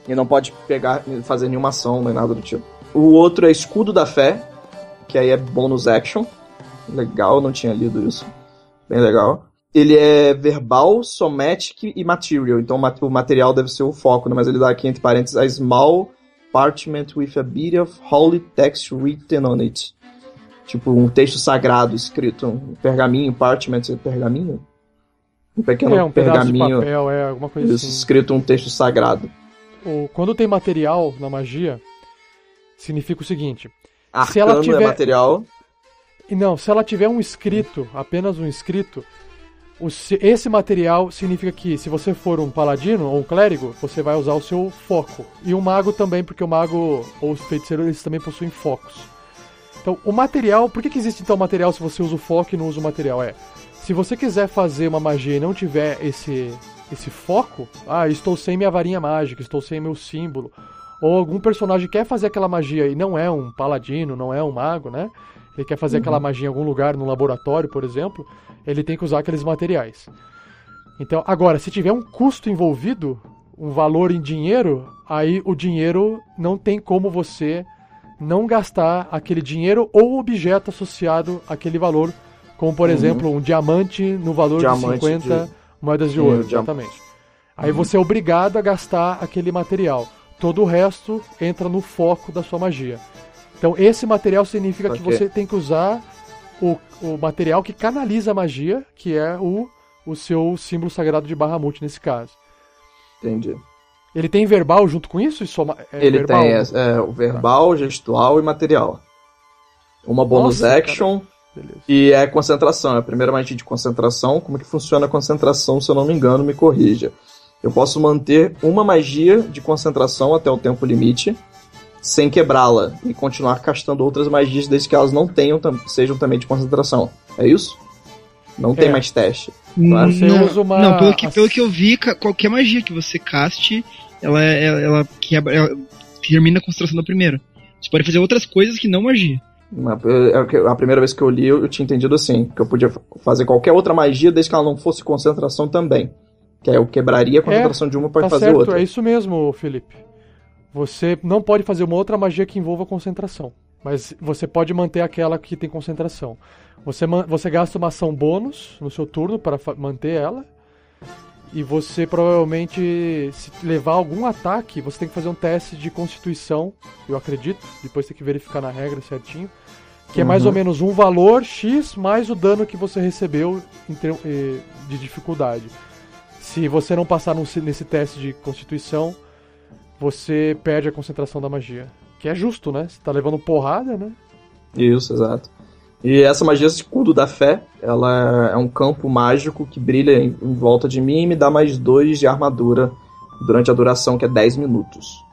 E não pode pegar, fazer nenhuma ação, nem nada do tipo. O outro é Escudo da Fé, que aí é bônus action. Legal, não tinha lido isso. Bem legal. Ele é verbal, somatic e material. Então o material deve ser o foco, né? mas ele dá aqui entre parênteses a small parchment with a bit of holy text written on it. Tipo um texto sagrado escrito, um pergaminho, parchment, é pergaminho? Um pequeno
É, um
pergaminho
papel, é alguma coisa
isso,
assim.
escrito um texto sagrado.
O- quando tem material na magia, significa o seguinte.
Arcano
Se ela tiver-
é material.
E não, se ela tiver um escrito, apenas um escrito, o se- esse material significa que se você for um paladino ou um clérigo, você vai usar o seu foco. E um mago também, porque o mago ou os feiticeiros eles também possuem focos. Então, o material, por que, que existe então material se você usa o foco e não usa o material? É, se você quiser fazer uma magia e não tiver esse, esse foco, ah, estou sem minha varinha mágica, estou sem meu símbolo, ou algum personagem quer fazer aquela magia e não é um paladino, não é um mago, né? Ele quer fazer aquela magia em algum lugar, no laboratório, por exemplo, ele tem que usar aqueles materiais. Então, agora, se tiver um custo envolvido, um valor em dinheiro, aí o dinheiro não tem como você não gastar aquele dinheiro ou objeto associado àquele valor, como por
Uhum.
exemplo um diamante no valor
Diamante
de 50
de-
moedas de ouro,
diam-
exatamente. Aí você é obrigado a gastar aquele material. Todo o resto entra no foco da sua magia. Então esse material significa que
Ok.
você tem que usar o, o material que canaliza a magia, que é o, o seu símbolo sagrado de Bahamut nesse caso.
Entendi.
Ele tem verbal junto com isso? Isso é
Ele
verbal?
tem é, é, o verbal, gestual e material. Uma bonus
Nossa,
action e é concentração. É a primeira magia de concentração. Como que funciona a concentração, se eu não me engano, me corrija. Eu posso manter uma magia de concentração até o tempo limite, sem quebrá-la, e continuar castando outras magias desde que elas não tenham, sejam também de concentração. É isso? Não tem
É.
mais teste.
Não,
Você usa uma-
não pelo, que, pelo que eu vi, qualquer magia que você caste, ela, ela, ela quebra, ela termina a concentração da primeira. Você pode fazer outras coisas que não magia.
É A primeira vez que eu li, eu tinha entendido assim, que eu podia fa- fazer qualquer outra magia desde que ela não fosse concentração também. Que aí eu quebraria a concentração de uma para
Tá
fazer
certo,
outra.
é isso mesmo, Felipe. Você não pode fazer uma outra magia que envolva concentração. Mas você pode manter aquela que tem concentração. Você, você gasta uma ação bônus no seu turno para manter ela. E você provavelmente, se levar algum ataque, você tem que fazer um teste de constituição, eu acredito. Depois tem que verificar na regra certinho. Que é mais
Uhum.
ou menos um valor X mais o dano que você recebeu eh, de dificuldade. Se você não passar nesse teste de constituição, você perde a concentração da magia. Que é justo, né? Você tá levando porrada, né?
Isso, exato. E essa magia escudo da fé, ela é um campo mágico que brilha em, em volta de mim e me dá mais dois de armadura durante a duração, que é 10 minutos.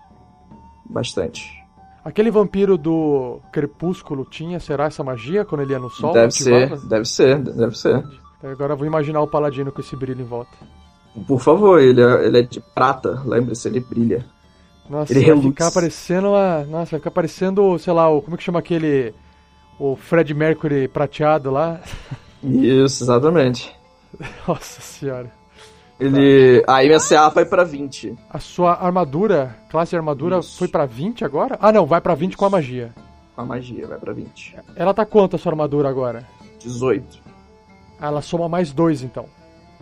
Bastante.
Aquele vampiro do Crepúsculo tinha, será essa magia quando ele ia no sol?
deve ser, deve ser, deve ser.
Agora eu vou imaginar o paladino com esse brilho em volta.
Por favor, ele é, ele é de prata, lembre-se, ele brilha.
Nossa,
Ele
vai ficar parecendo uma. Nossa, vai ficar parecendo, sei lá, o, como é que chama aquele. O Fred Mercury prateado lá.
Isso, exatamente.
Nossa senhora.
Ele. Aí minha CA vai pra 20.
A sua armadura, classe de armadura,
Isso.
foi pra 20 agora? Ah, não, vai pra 20 com a magia.
Com a magia, vai pra 20.
Ela tá quanto a sua armadura agora?
18.
Ela soma mais 2 então.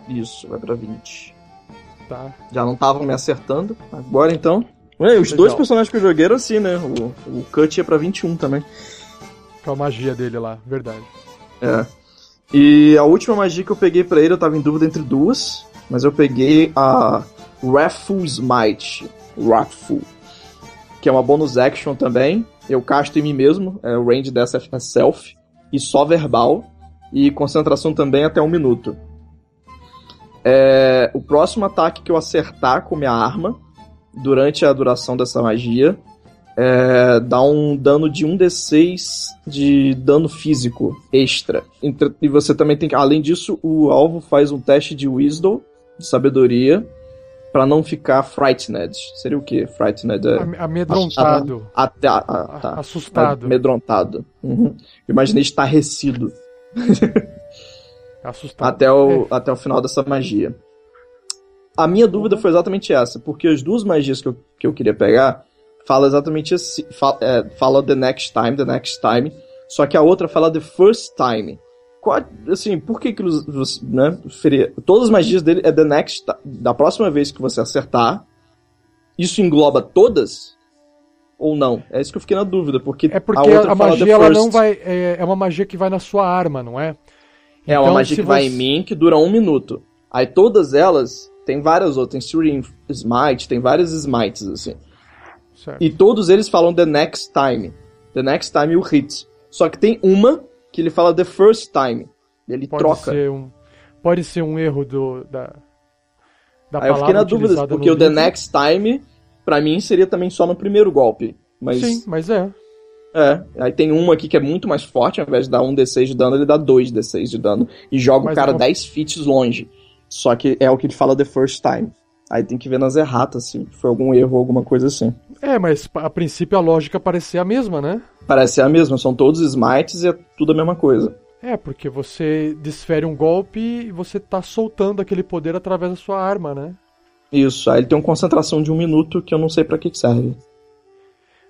Isso, vai pra 20.
Tá.
Já não estavam me acertando. Agora então. Ué, os
Legal.
dois personagens que eu joguei eram assim, né? O, o Cut ia pra 21 também.
Com a magia dele lá, verdade.
É. E a última magia que eu peguei pra ele, eu tava em dúvida entre duas. Mas eu peguei a Wrathful Smite. Wrathful. Que é uma bonus action também. Eu casto em mim mesmo. É, o range dessa é self. E só verbal. E concentração também até um minuto. É, o próximo ataque que eu acertar com minha arma, durante a duração dessa magia, é, dá um dano de 1d6 de dano físico extra. E você também tem que. Além disso, o alvo faz um teste de Wisdom, de sabedoria, pra não ficar frightened. Seria o que? Frightened é.
Am- Amedrontado.
Até, ah, ah, tá.
Assustado.
Amedrontado. Uhum. Imaginei estarrecido
Assustado.
até o,
É,
até o final dessa magia. A minha dúvida foi exatamente essa, porque as duas magias que eu, que eu queria pegar fala exatamente assim, fala, é, fala the next time, the next time, só que a outra fala the first time. Qual, assim, por que que né, feria- todas as magias dele é the next, da próxima vez que você acertar, isso engloba todas? Ou não? É isso que eu fiquei na dúvida, porque,
É porque
a
a, magia ela não vai. É, é uma magia que vai na sua arma, não é?
É uma
Então,
magia
se
que vai
você-
em mim que dura um minuto. Aí todas elas, tem várias outras, tem Searing Smite, tem várias Smites, assim.
Certo.
E todos eles falam the next time. The next time you hit. Só que tem uma que ele fala the first time. Ele
Pode
troca.
ser um. Pode ser um erro do, da. Da
Aí eu fiquei na dúvida, porque o the
livro.
next time, pra mim, seria também só no primeiro golpe. Mas,
Sim, mas é.
é. Aí tem uma aqui que é muito mais forte, ao invés de dar um D6 de dano, ele dá dois D6 de dano. E joga
Mas
o cara
é um-
10 feet longe. Só que é o que ele fala the first time. Aí tem que ver nas erratas, se foi algum erro ou alguma coisa assim.
É, mas a princípio a lógica parecia a mesma, né?
Parece ser a mesma, são todos smites e é tudo a mesma coisa.
É, porque você desfere um golpe e você tá soltando aquele poder através da sua arma, né?
Isso, aí ele tem uma concentração de um minuto que eu não sei pra que que serve.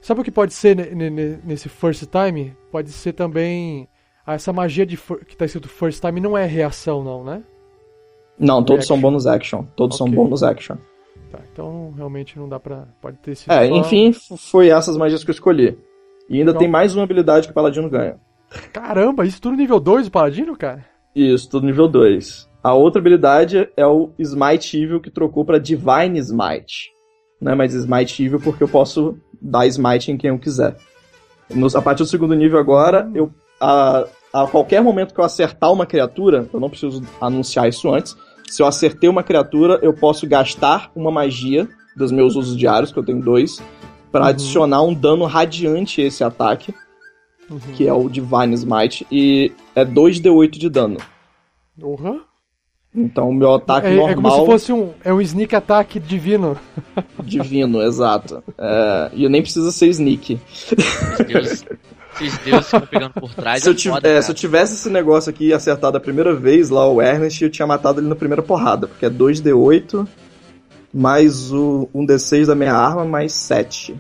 Sabe o que pode ser nesse first time? Pode ser também. Ah, essa magia de que tá escrito first time não é reação, não, né?
Não, todos Reaction. são bônus action. Todos okay. são bônus action.
Tá, então realmente não dá pra. Pode ter sido.
É, enfim, foi essas magias que eu escolhi. E ainda tem mais uma habilidade que o Paladino ganha.
Caramba, isso tudo nível 2 do Paladino, cara?
Isso, tudo nível 2. A outra habilidade é o Smite Evil que trocou para Divine Smite. Não é mais Smite Evil porque eu posso dar Smite em quem eu quiser. No, a partir do segundo nível agora, eu a, a qualquer momento que eu acertar uma criatura, eu não preciso anunciar isso antes, se eu acertei uma criatura, eu posso gastar uma magia dos meus usos diários, que eu tenho dois, para uhum. adicionar um dano radiante a esse ataque, uhum. que é o Divine Smite, e é 2d8 de dano.
Uhum.
Então, o meu ataque
é,
normal.
É como se fosse um, é um sneak attack divino.
Divino, exato. É, e nem precisa ser sneak.
Deus, esses deuses ficam pegando por trás.
Se, é eu foda, é, se eu tivesse esse negócio aqui acertado a primeira vez, lá o Ernest, eu tinha matado ele na primeira porrada, porque é 2d8 mais o 1d6 da minha arma, mais 7.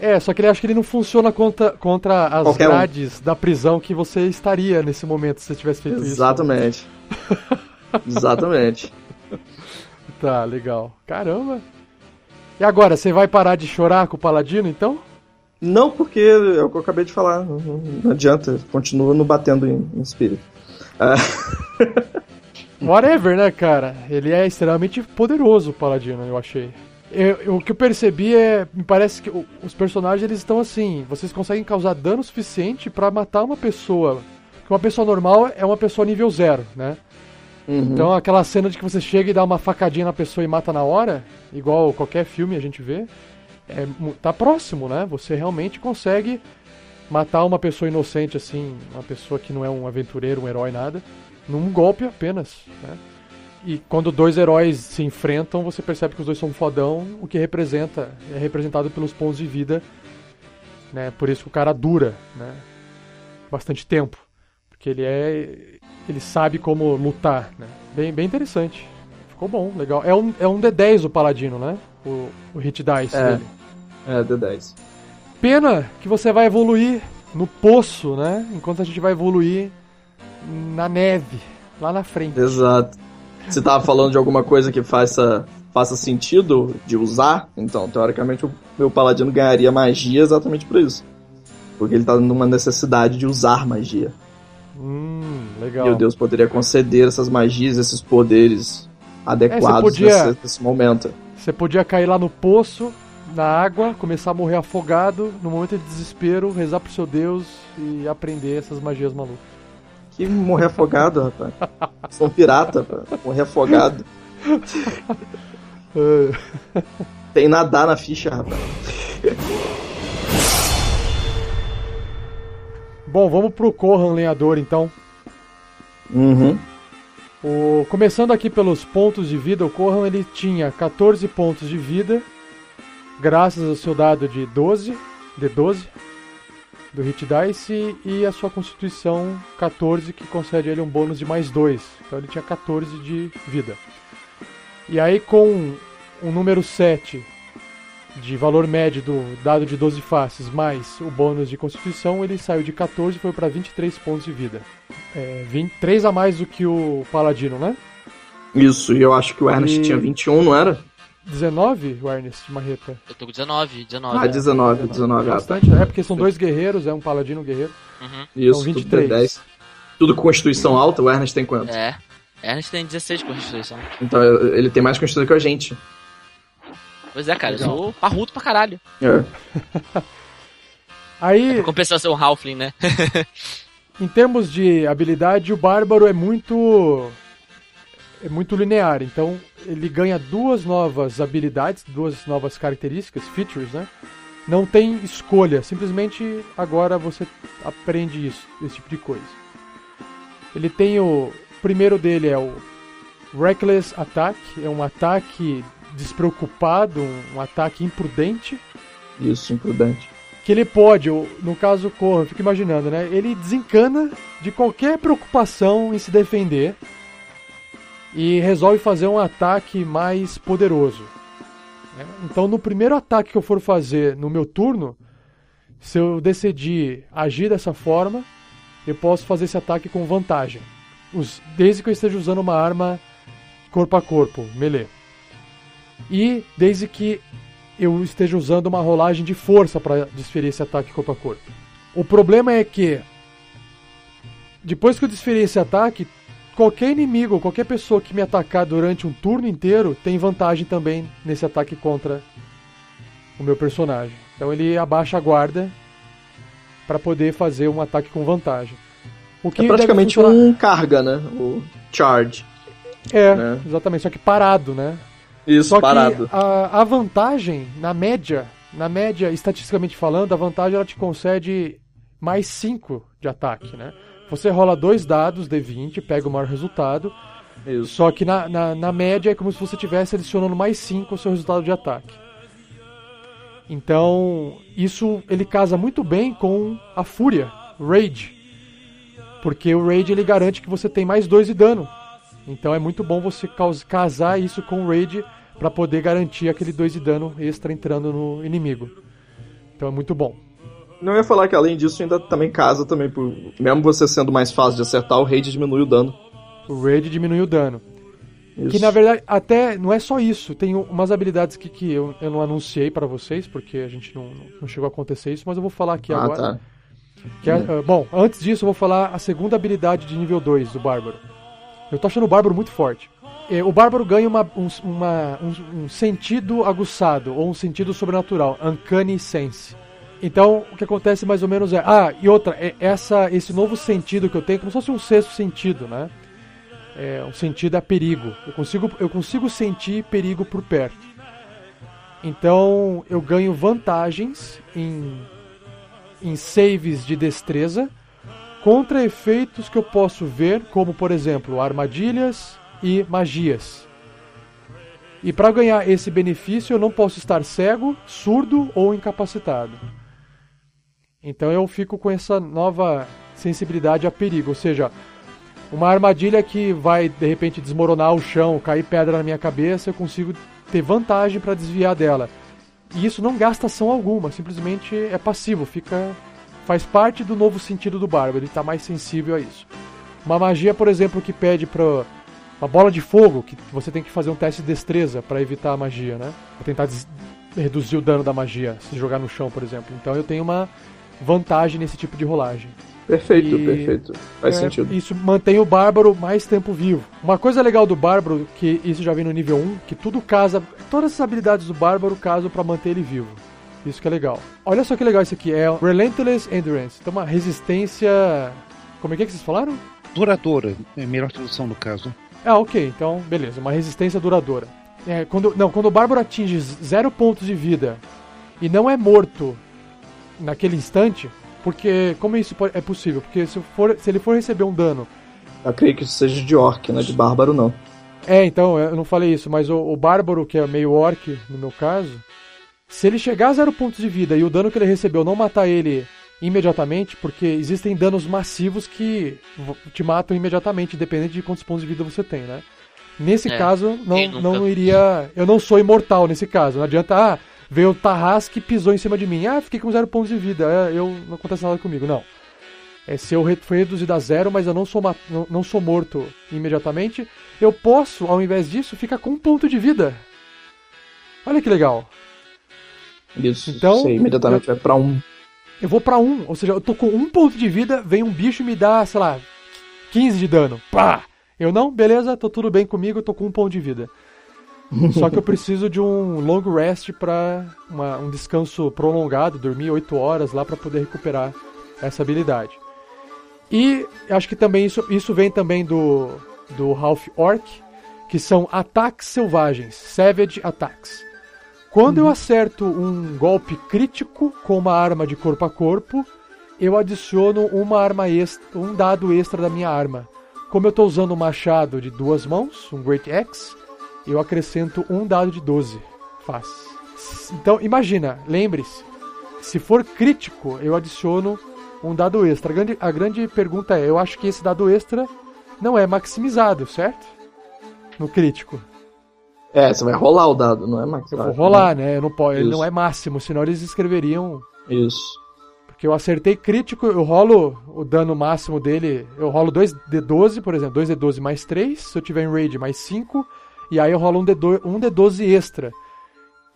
É, só que ele acha que ele não funciona contra, contra as Qualquer grades um. da prisão que você estaria nesse momento se você tivesse feito
Exatamente. isso. Exatamente. Exatamente.
Tá, legal. Caramba. E agora, você vai parar de chorar com o Paladino, então?
Não, porque é o que eu acabei de falar. Não, adianta. Continua no batendo em, em espírito.
Uh... Whatever, né, cara? Ele é extremamente poderoso, o Paladino, eu achei. Eu, o que eu percebi é. Me parece que os personagens eles estão assim. Vocês conseguem causar dano suficiente para matar uma pessoa. Que uma pessoa normal é uma pessoa nível zero, né? Uhum. Então aquela cena de que você chega e dá uma facadinha na pessoa e mata na hora, igual qualquer filme a gente vê, é, tá próximo, né? Você realmente consegue matar uma pessoa inocente assim, uma pessoa que não é um aventureiro, um herói, nada, num golpe apenas, né? E quando dois heróis se enfrentam, você percebe que os dois são um fodão, o que representa, é representado pelos pontos de vida, né? Por isso que o cara dura, né? Bastante tempo, porque ele é, ele sabe como lutar, né? Bem, bem interessante. Ficou bom, legal. É um, é um D10 o Paladino, né? O, o Hit Dice
é,
dele.
É, D10.
Pena que você vai evoluir no poço, né? Enquanto a gente vai evoluir na neve, lá na frente.
Exato. Você tava falando de alguma coisa que faça, faça sentido de usar, então, teoricamente, o meu paladino ganharia magia exatamente por isso. Porque ele tá numa necessidade de usar magia.
Hum, legal.
E o Deus poderia conceder essas magias, esses poderes adequados é, podia, nesse, nesse momento.
Você podia cair lá no poço, na água, começar a morrer afogado, no momento de desespero, rezar pro seu Deus e aprender essas magias malucas.
Que morrer afogado, rapaz. Sou um pirata, rapaz. Morrer afogado. Tem nadar na ficha, rapaz.
Bom, vamos pro Corran Lenhador então.
Uhum.
O, começando aqui pelos pontos de vida, o Corran ele tinha 14 pontos de vida, graças ao seu dado de 12, de 12, do Hit Dice e a sua Constituição 14, que concede ele um bônus de mais 2. Então ele tinha 14 de vida. E aí com o número 7 de valor médio do dado de 12 faces mais o bônus de Constituição, ele saiu de 14 e foi para 23 pontos de vida. É, 23 a mais do que o Paladino, né?
Isso, e eu acho que o Ernest e... tinha 21, não era?
19, o Ernest Marreta?
Eu tô com 19, 19.
Ah, 19, 19.
Bastante, é porque são dois guerreiros, é um paladino um guerreiro.
Uhum. Isso, então 23. Tudo, 10. tudo com constituição alta, o Ernest tem quanto?
É, Ernest tem 16 de constituição.
Então ele tem mais constituição que a gente.
Pois é, cara, Legal. eu sou parrudo pra caralho.
É.
Aí... É
pra compensar ser um Halfling, né?
em termos de habilidade, o Bárbaro é muito é muito linear, então ele ganha duas novas habilidades, duas novas características, features, né? Não tem escolha, simplesmente agora você aprende isso, esse tipo de coisa. Ele tem o, o primeiro dele é o Reckless Attack, é um ataque despreocupado, um, ataque imprudente.
Isso, imprudente.
Que ele pode, no caso Corra, eu fico imaginando, né? Ele desencana de qualquer preocupação em se defender e resolve fazer um ataque mais poderoso. Né? Então, no primeiro ataque que eu for fazer no meu turno, Se eu decidir agir dessa forma, eu posso fazer esse ataque com vantagem. Desde que eu esteja usando uma arma corpo a corpo, melee. E desde que eu esteja usando uma rolagem de força para desferir esse ataque corpo a corpo. O problema é que depois que eu desferir esse ataque, qualquer inimigo, qualquer pessoa que me atacar durante um turno inteiro tem vantagem também nesse ataque contra o meu personagem. Então ele abaixa a guarda para poder fazer um ataque com vantagem.
O que é praticamente um carga, né? O charge.
É, né? exatamente, só que parado, né?
Isso,
só
parado.
Que a, a vantagem, na média, na média, estatisticamente falando, a vantagem ela te concede mais 5 de ataque, né? Você rola dois dados, D20, pega o maior resultado. Isso. Só que na, na, na média é como se você estivesse adicionando mais 5 ao seu resultado de ataque. Então, isso ele casa muito bem com a Fúria, Rage. Porque o Rage ele garante que você tem mais 2 de dano. Então é muito bom você casar isso com o Rage para poder garantir aquele 2 de dano extra entrando no inimigo. Então é muito bom.
Não ia falar que além disso ainda também casa também por mesmo você sendo mais fácil de acertar, o raid diminui o dano.
O raid diminui o dano. Isso. Que na verdade até não é só isso, tem umas habilidades que, que eu, eu não anunciei para vocês porque a gente não, não chegou a acontecer isso, mas eu vou falar aqui ah, agora. Tá. Que é, hum. uh, bom, antes disso eu vou falar a segunda habilidade de nível 2 do Bárbaro. Eu tô achando o Bárbaro muito forte. É, o Bárbaro ganha uma, um, uma, um, um sentido aguçado ou um sentido sobrenatural, Uncanny Sense. Então, o que acontece mais ou menos é. Ah, e outra, é essa, esse novo sentido que eu tenho, como se fosse um sexto sentido, né? É, um sentido a perigo. Eu consigo, eu consigo sentir perigo por perto. Então, eu ganho vantagens em, em saves de destreza contra efeitos que eu posso ver, como por exemplo, armadilhas e magias. E para ganhar esse benefício, eu não posso estar cego, surdo ou incapacitado. Então eu fico com essa nova sensibilidade a perigo, ou seja, uma armadilha que vai de repente desmoronar o chão, cair pedra na minha cabeça, eu consigo ter vantagem para desviar dela. E isso não gasta ação alguma, simplesmente é passivo, fica faz parte do novo sentido do bárbaro, ele está mais sensível a isso. Uma magia, por exemplo, que pede para uma bola de fogo, que você tem que fazer um teste de destreza para evitar a magia, né? Pra tentar reduzir o dano da magia, se jogar no chão, por exemplo. Então eu tenho uma vantagem nesse tipo de rolagem.
Perfeito, e, perfeito. Faz é, sentido.
Isso mantém o Bárbaro mais tempo vivo. Uma coisa legal do Bárbaro, que isso já vem no nível 1, que tudo casa, todas as habilidades do Bárbaro casam para manter ele vivo. Isso que é legal. Olha só que legal isso aqui, é Relentless Endurance. Então uma resistência... Como é que, é que vocês falaram?
Duradoura, é a melhor tradução no caso.
Ah, ok, então beleza, uma resistência duradoura. É, quando, não, quando o Bárbaro atinge zero pontos de vida e não é morto naquele instante, porque como isso é possível? Porque se, for, se ele for receber um dano.
Eu creio que isso seja de orc, não é de bárbaro, não.
É, então, eu não falei isso, mas o, o bárbaro, que é meio orc no meu caso, se ele chegar a zero pontos de vida e o dano que ele recebeu não matar ele imediatamente, porque existem danos massivos que te matam imediatamente, independente de quantos pontos de vida você tem, né? Nesse é, caso, não, não iria. Eu não sou imortal nesse caso. Não adianta, ah, Veio o Tarrasque e pisou em cima de mim. Ah, fiquei com zero pontos de vida. É, eu não acontece nada comigo. Não. É, se eu foi reduzido a zero, mas eu não sou, não, não sou morto imediatamente, eu posso, ao invés disso, ficar com um ponto de vida. Olha que legal.
Isso, então, você imediatamente eu, vai pra um.
Eu vou pra um, ou seja, eu tô com um ponto de vida, vem um bicho e me dá, sei lá, 15 de dano. Pá! Eu não, beleza, tô tudo bem comigo, eu tô com um ponto de vida. Só que eu preciso de um long rest para um descanso prolongado, dormir 8 horas lá para poder recuperar essa habilidade. E acho que também isso, isso vem também do, do Half Orc, que são ataques selvagens, Savage Attacks. Quando eu acerto um golpe crítico com uma arma de corpo a corpo, eu adiciono uma arma extra, um dado extra da minha arma. Como eu estou usando um machado de duas mãos, um Great Axe, eu acrescento um dado de 12. Faz. Então, imagina, lembre-se, se for crítico, eu adiciono um dado extra. A grande, a grande pergunta é, eu acho que esse dado extra não é maximizado, certo? No crítico.
É, você vai rolar o dado, não é maximizado.
Eu vou rolar, né? Eu não ele não é máximo, senão eles escreveriam.
Isso.
Porque eu acertei crítico, eu rolo o dano máximo dele. Eu rolo 2d12, por exemplo, 2d12 mais 3. Se eu tiver em raid, mais 5. E aí eu rolo um, D2, um D12 extra.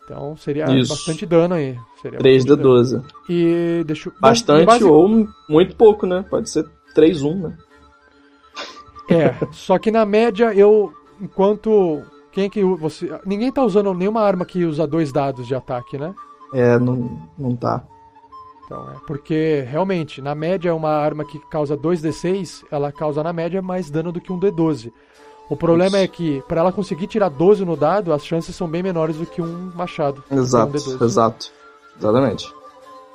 Então seria
Isso.
bastante dano aí. Seria
3
bastante
de
dano.
12.
E deixa eu-
Bastante
base-
ou muito pouco, né? Pode ser 3-1, né?
É, só que na média eu. Enquanto. Quem é que você. Ninguém tá usando nenhuma arma que usa dois dados de ataque, né?
É, não, não tá.
Então, é porque realmente, na média, uma arma que causa 2d6, ela causa na média mais dano do que um d12. O problema
Isso.
é que, para ela conseguir tirar 12 no dado, as chances são bem menores do que um machado. é um
Exato,
D12.
exato. Exatamente.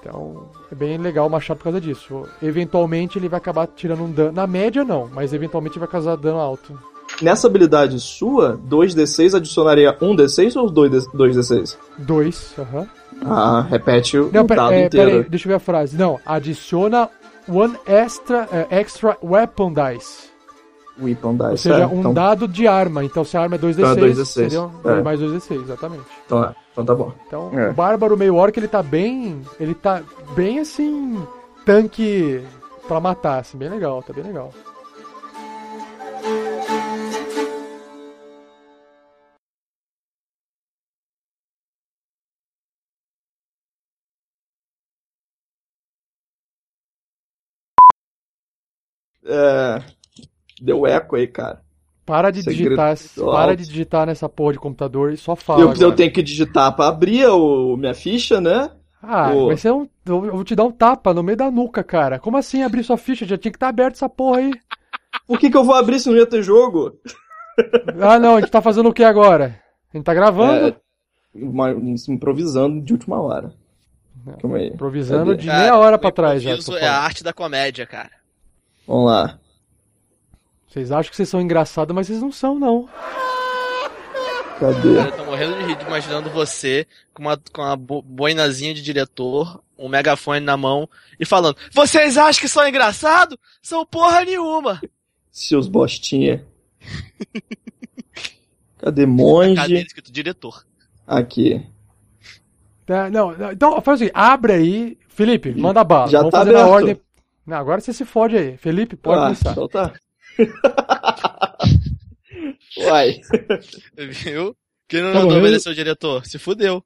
Então, é bem legal o machado por causa disso. Eventualmente ele vai acabar tirando um dano. Na média, não, mas eventualmente vai causar dano alto.
Nessa habilidade sua, 2d6 adicionaria 1d6 ou 2d- 2d6?
2, aham.
Ah, repete o
Não, pera,
dado
é,
inteiro.
pera aí, deixa eu ver a frase. Não, adiciona one extra, é, extra weapon dice.
Weapon
Ou
dice.
seja,
é,
um
então,
dado de arma. Então, se a arma é 2d6,
Então é 2d6,
seria
é.
mais 2d6, exatamente.
então, é, então tá bom.
Então,
É.
o Bárbaro meio orc, ele tá bem... Ele tá bem, assim, tanque pra matar, assim, bem legal, tá bem legal.
É, deu eco aí, cara.
Para de
Segredo
digitar,
alto.
para de digitar nessa porra de computador e só fala
Eu,
agora.
eu tenho que digitar pra abrir o, minha ficha, né?
Ah,
Pô.
vai ser um... Eu vou te dar um tapa no meio da nuca, cara. Como assim abrir sua ficha? Já tinha que estar aberto essa porra aí.
Por que, que eu vou abrir se não ia ter jogo?
Ah, não, a gente tá fazendo o que agora? A gente tá gravando?
É, uma- improvisando de última hora. Calma aí.
Improvisando
Cadê?
de meia hora pra trás já.
é a arte da comédia, cara.
Vamos lá.
Vocês acham que vocês são engraçados, mas vocês não são, não.
Cadê?
Eu tô morrendo de rir imaginando você com uma, com uma bo- boinazinha de diretor, um megafone na mão e falando: Vocês acham que são engraçado? São porra nenhuma!
Seus bostinha. Cadê monge?
escrito diretor.
Aqui.
Tá, não, não, então faz assim, abre aí. Felipe, manda bala.
Já
Vamos
tá
fazer na
aberto.
ordem. Não, agora você se fode aí. Felipe, pode
ah,
começar.
então tá. Uai.
Viu? Quem não,
Tá eu-
obedeceu o diretor? Se fudeu.